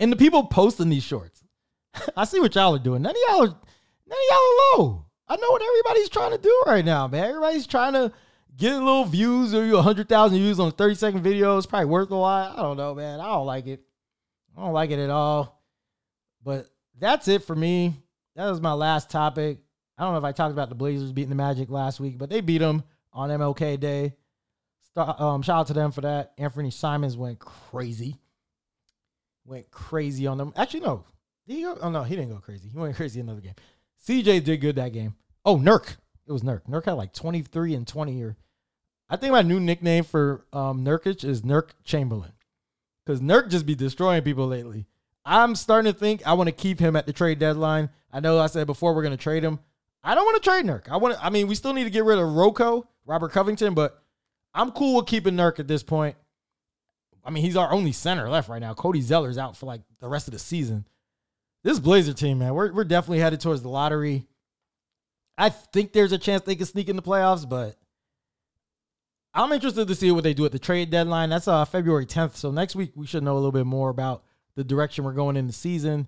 And the people posting these shorts, *laughs* I see what y'all are doing. None of y'all are, none of y'all are low. I know what everybody's trying to do right now, man. Everybody's trying to get a little views or you 100,000 views on a 30 second video. It's probably worth a lot. I don't know, man. I don't like it. I don't like it at all. But that's it for me. That was my last topic. I don't know if I talked about the Blazers beating the Magic last week, but they beat them on MLK Day. Um, shout out to them for that. Anfernee Simons went crazy. Went crazy on them. Actually, no. Did he go? Oh, no, he didn't go crazy. He went crazy another game. CJ did good that game. Oh, Nurk. It was Nurk. Nurk had like 23 and 20 here. I think my new nickname for um, Nurkic is Nurk Chamberlain. Because Nurk just be destroying people lately. I'm starting to think I want to keep him at the trade deadline. I know I said before we're going to trade him. I don't want to trade Nurk. I want I mean, we still need to get rid of Rocco, Robert Covington, but I'm cool with keeping Nurk at this point. I mean, he's our only center left right now. Cody Zeller's out for like the rest of the season. This Blazer team, man, we're, we're definitely headed towards the lottery. I think there's a chance they can sneak in the playoffs, but I'm interested to see what they do at the trade deadline. That's uh, February 10th. So next week, we should know a little bit more about the direction we're going in the season.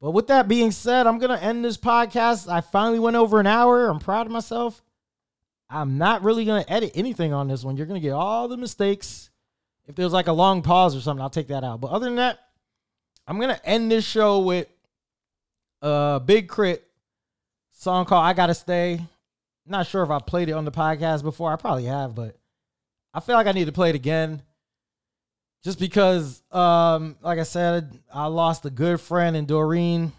But with that being said, I'm going to end this podcast. I finally went over an hour. I'm proud of myself. I'm not really going to edit anything on this one. You're going to get all the mistakes. If there's like a long pause or something, I'll take that out. But other than that, I'm going to end this show with a Big K.R.I.T. song called I Gotta Stay. Not sure if I played it on the podcast before. I probably have, but I feel like I need to play it again. Just because, um, like I said, I lost a good friend in Doreen.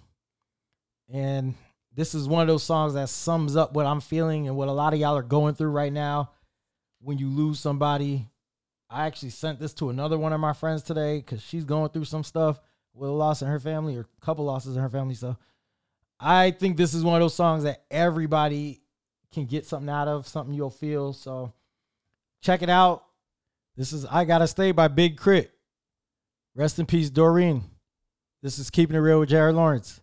And this is one of those songs that sums up what I'm feeling and what a lot of y'all are going through right now when you lose somebody. I actually sent this to another one of my friends today because she's going through some stuff with a loss in her family or a couple losses in her family. So I think this is one of those songs that everybody can get something out of, something you'll feel. So check it out. This is I Gotta Stay by Big Crit. Rest in peace, Doreen. This is Keeping It Real with Jared Lawrence.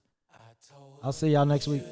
I'll see y'all next week.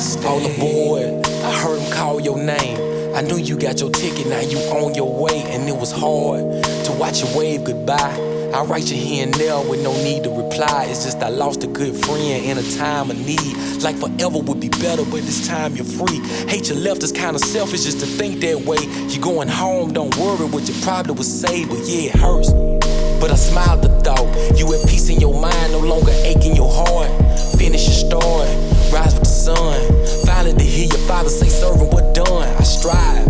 Stay. All aboard, I heard him call your name. I knew you got your ticket, now you on your way, and it was hard to watch you wave goodbye. I write you here and there with no need to reply. It's just I lost a good friend in a time of need. Like forever would be better, but this time you're free. Hate you left is kinda selfish just to think that way. You're going home, don't worry what you probably would say, but yeah, it hurts. But I smiled the thought. You at peace in your mind, no longer aching your heart. Finish your story, rise with the sun. Finally to hear your father say, serving what done. I strive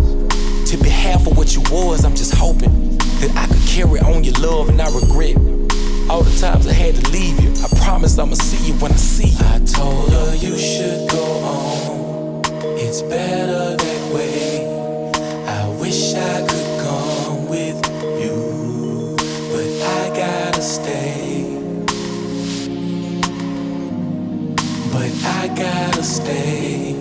to be half of what you was. I'm just hoping that I could carry on your love and I regret all the times I had to leave you. I promise I'ma see you when I see you. I told her you should go on. It's better that way. I wish I could I gotta stay.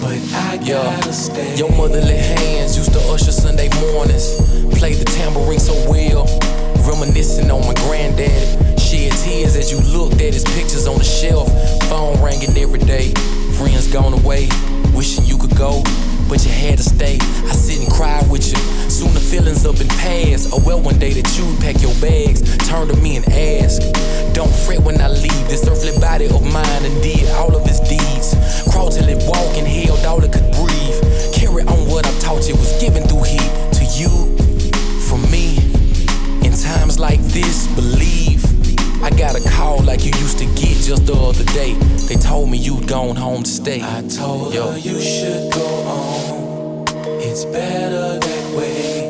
But I gotta stay. Your motherly hands used to usher Sunday mornings. Play the tambourine so well. Reminiscing on my granddaddy. Shed tears as you looked at his pictures on the shelf. Phone ringing every day. Friends gone away. Wishing you could go, but you had to stay. I sit and cry with you. Soon the feelings up and past. Oh well, one day that you'd pack your bags. Turn to me and ask. Don't fret when I leave this earthly body of mine and did all of his deeds. Crawl till it walk and held all it could breathe. Carry on what I taught you was given through heat to you, from me. In times like this, believe. I got a call like you used to get just the other day. They told me you'd gone home to stay. I told Yo. her you should go on. It's better that way.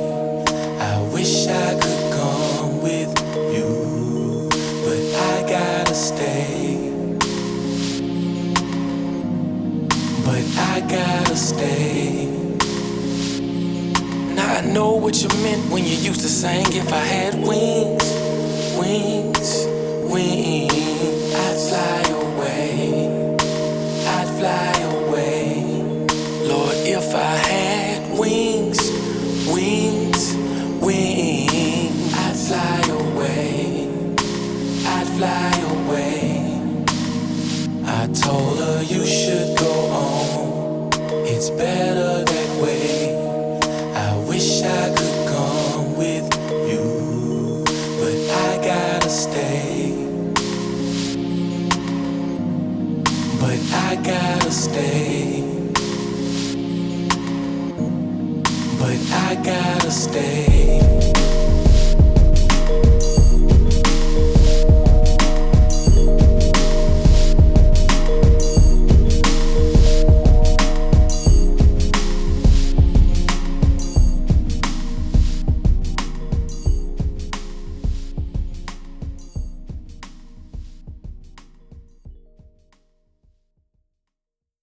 I wish I could come with you, but I gotta stay. But I gotta stay. Now I know what you meant when you used to sing. If I had wings, wings, wings, I'd fly away. I'd fly better that way. I wish I could come with you, but I gotta stay. But I gotta stay. But I gotta stay.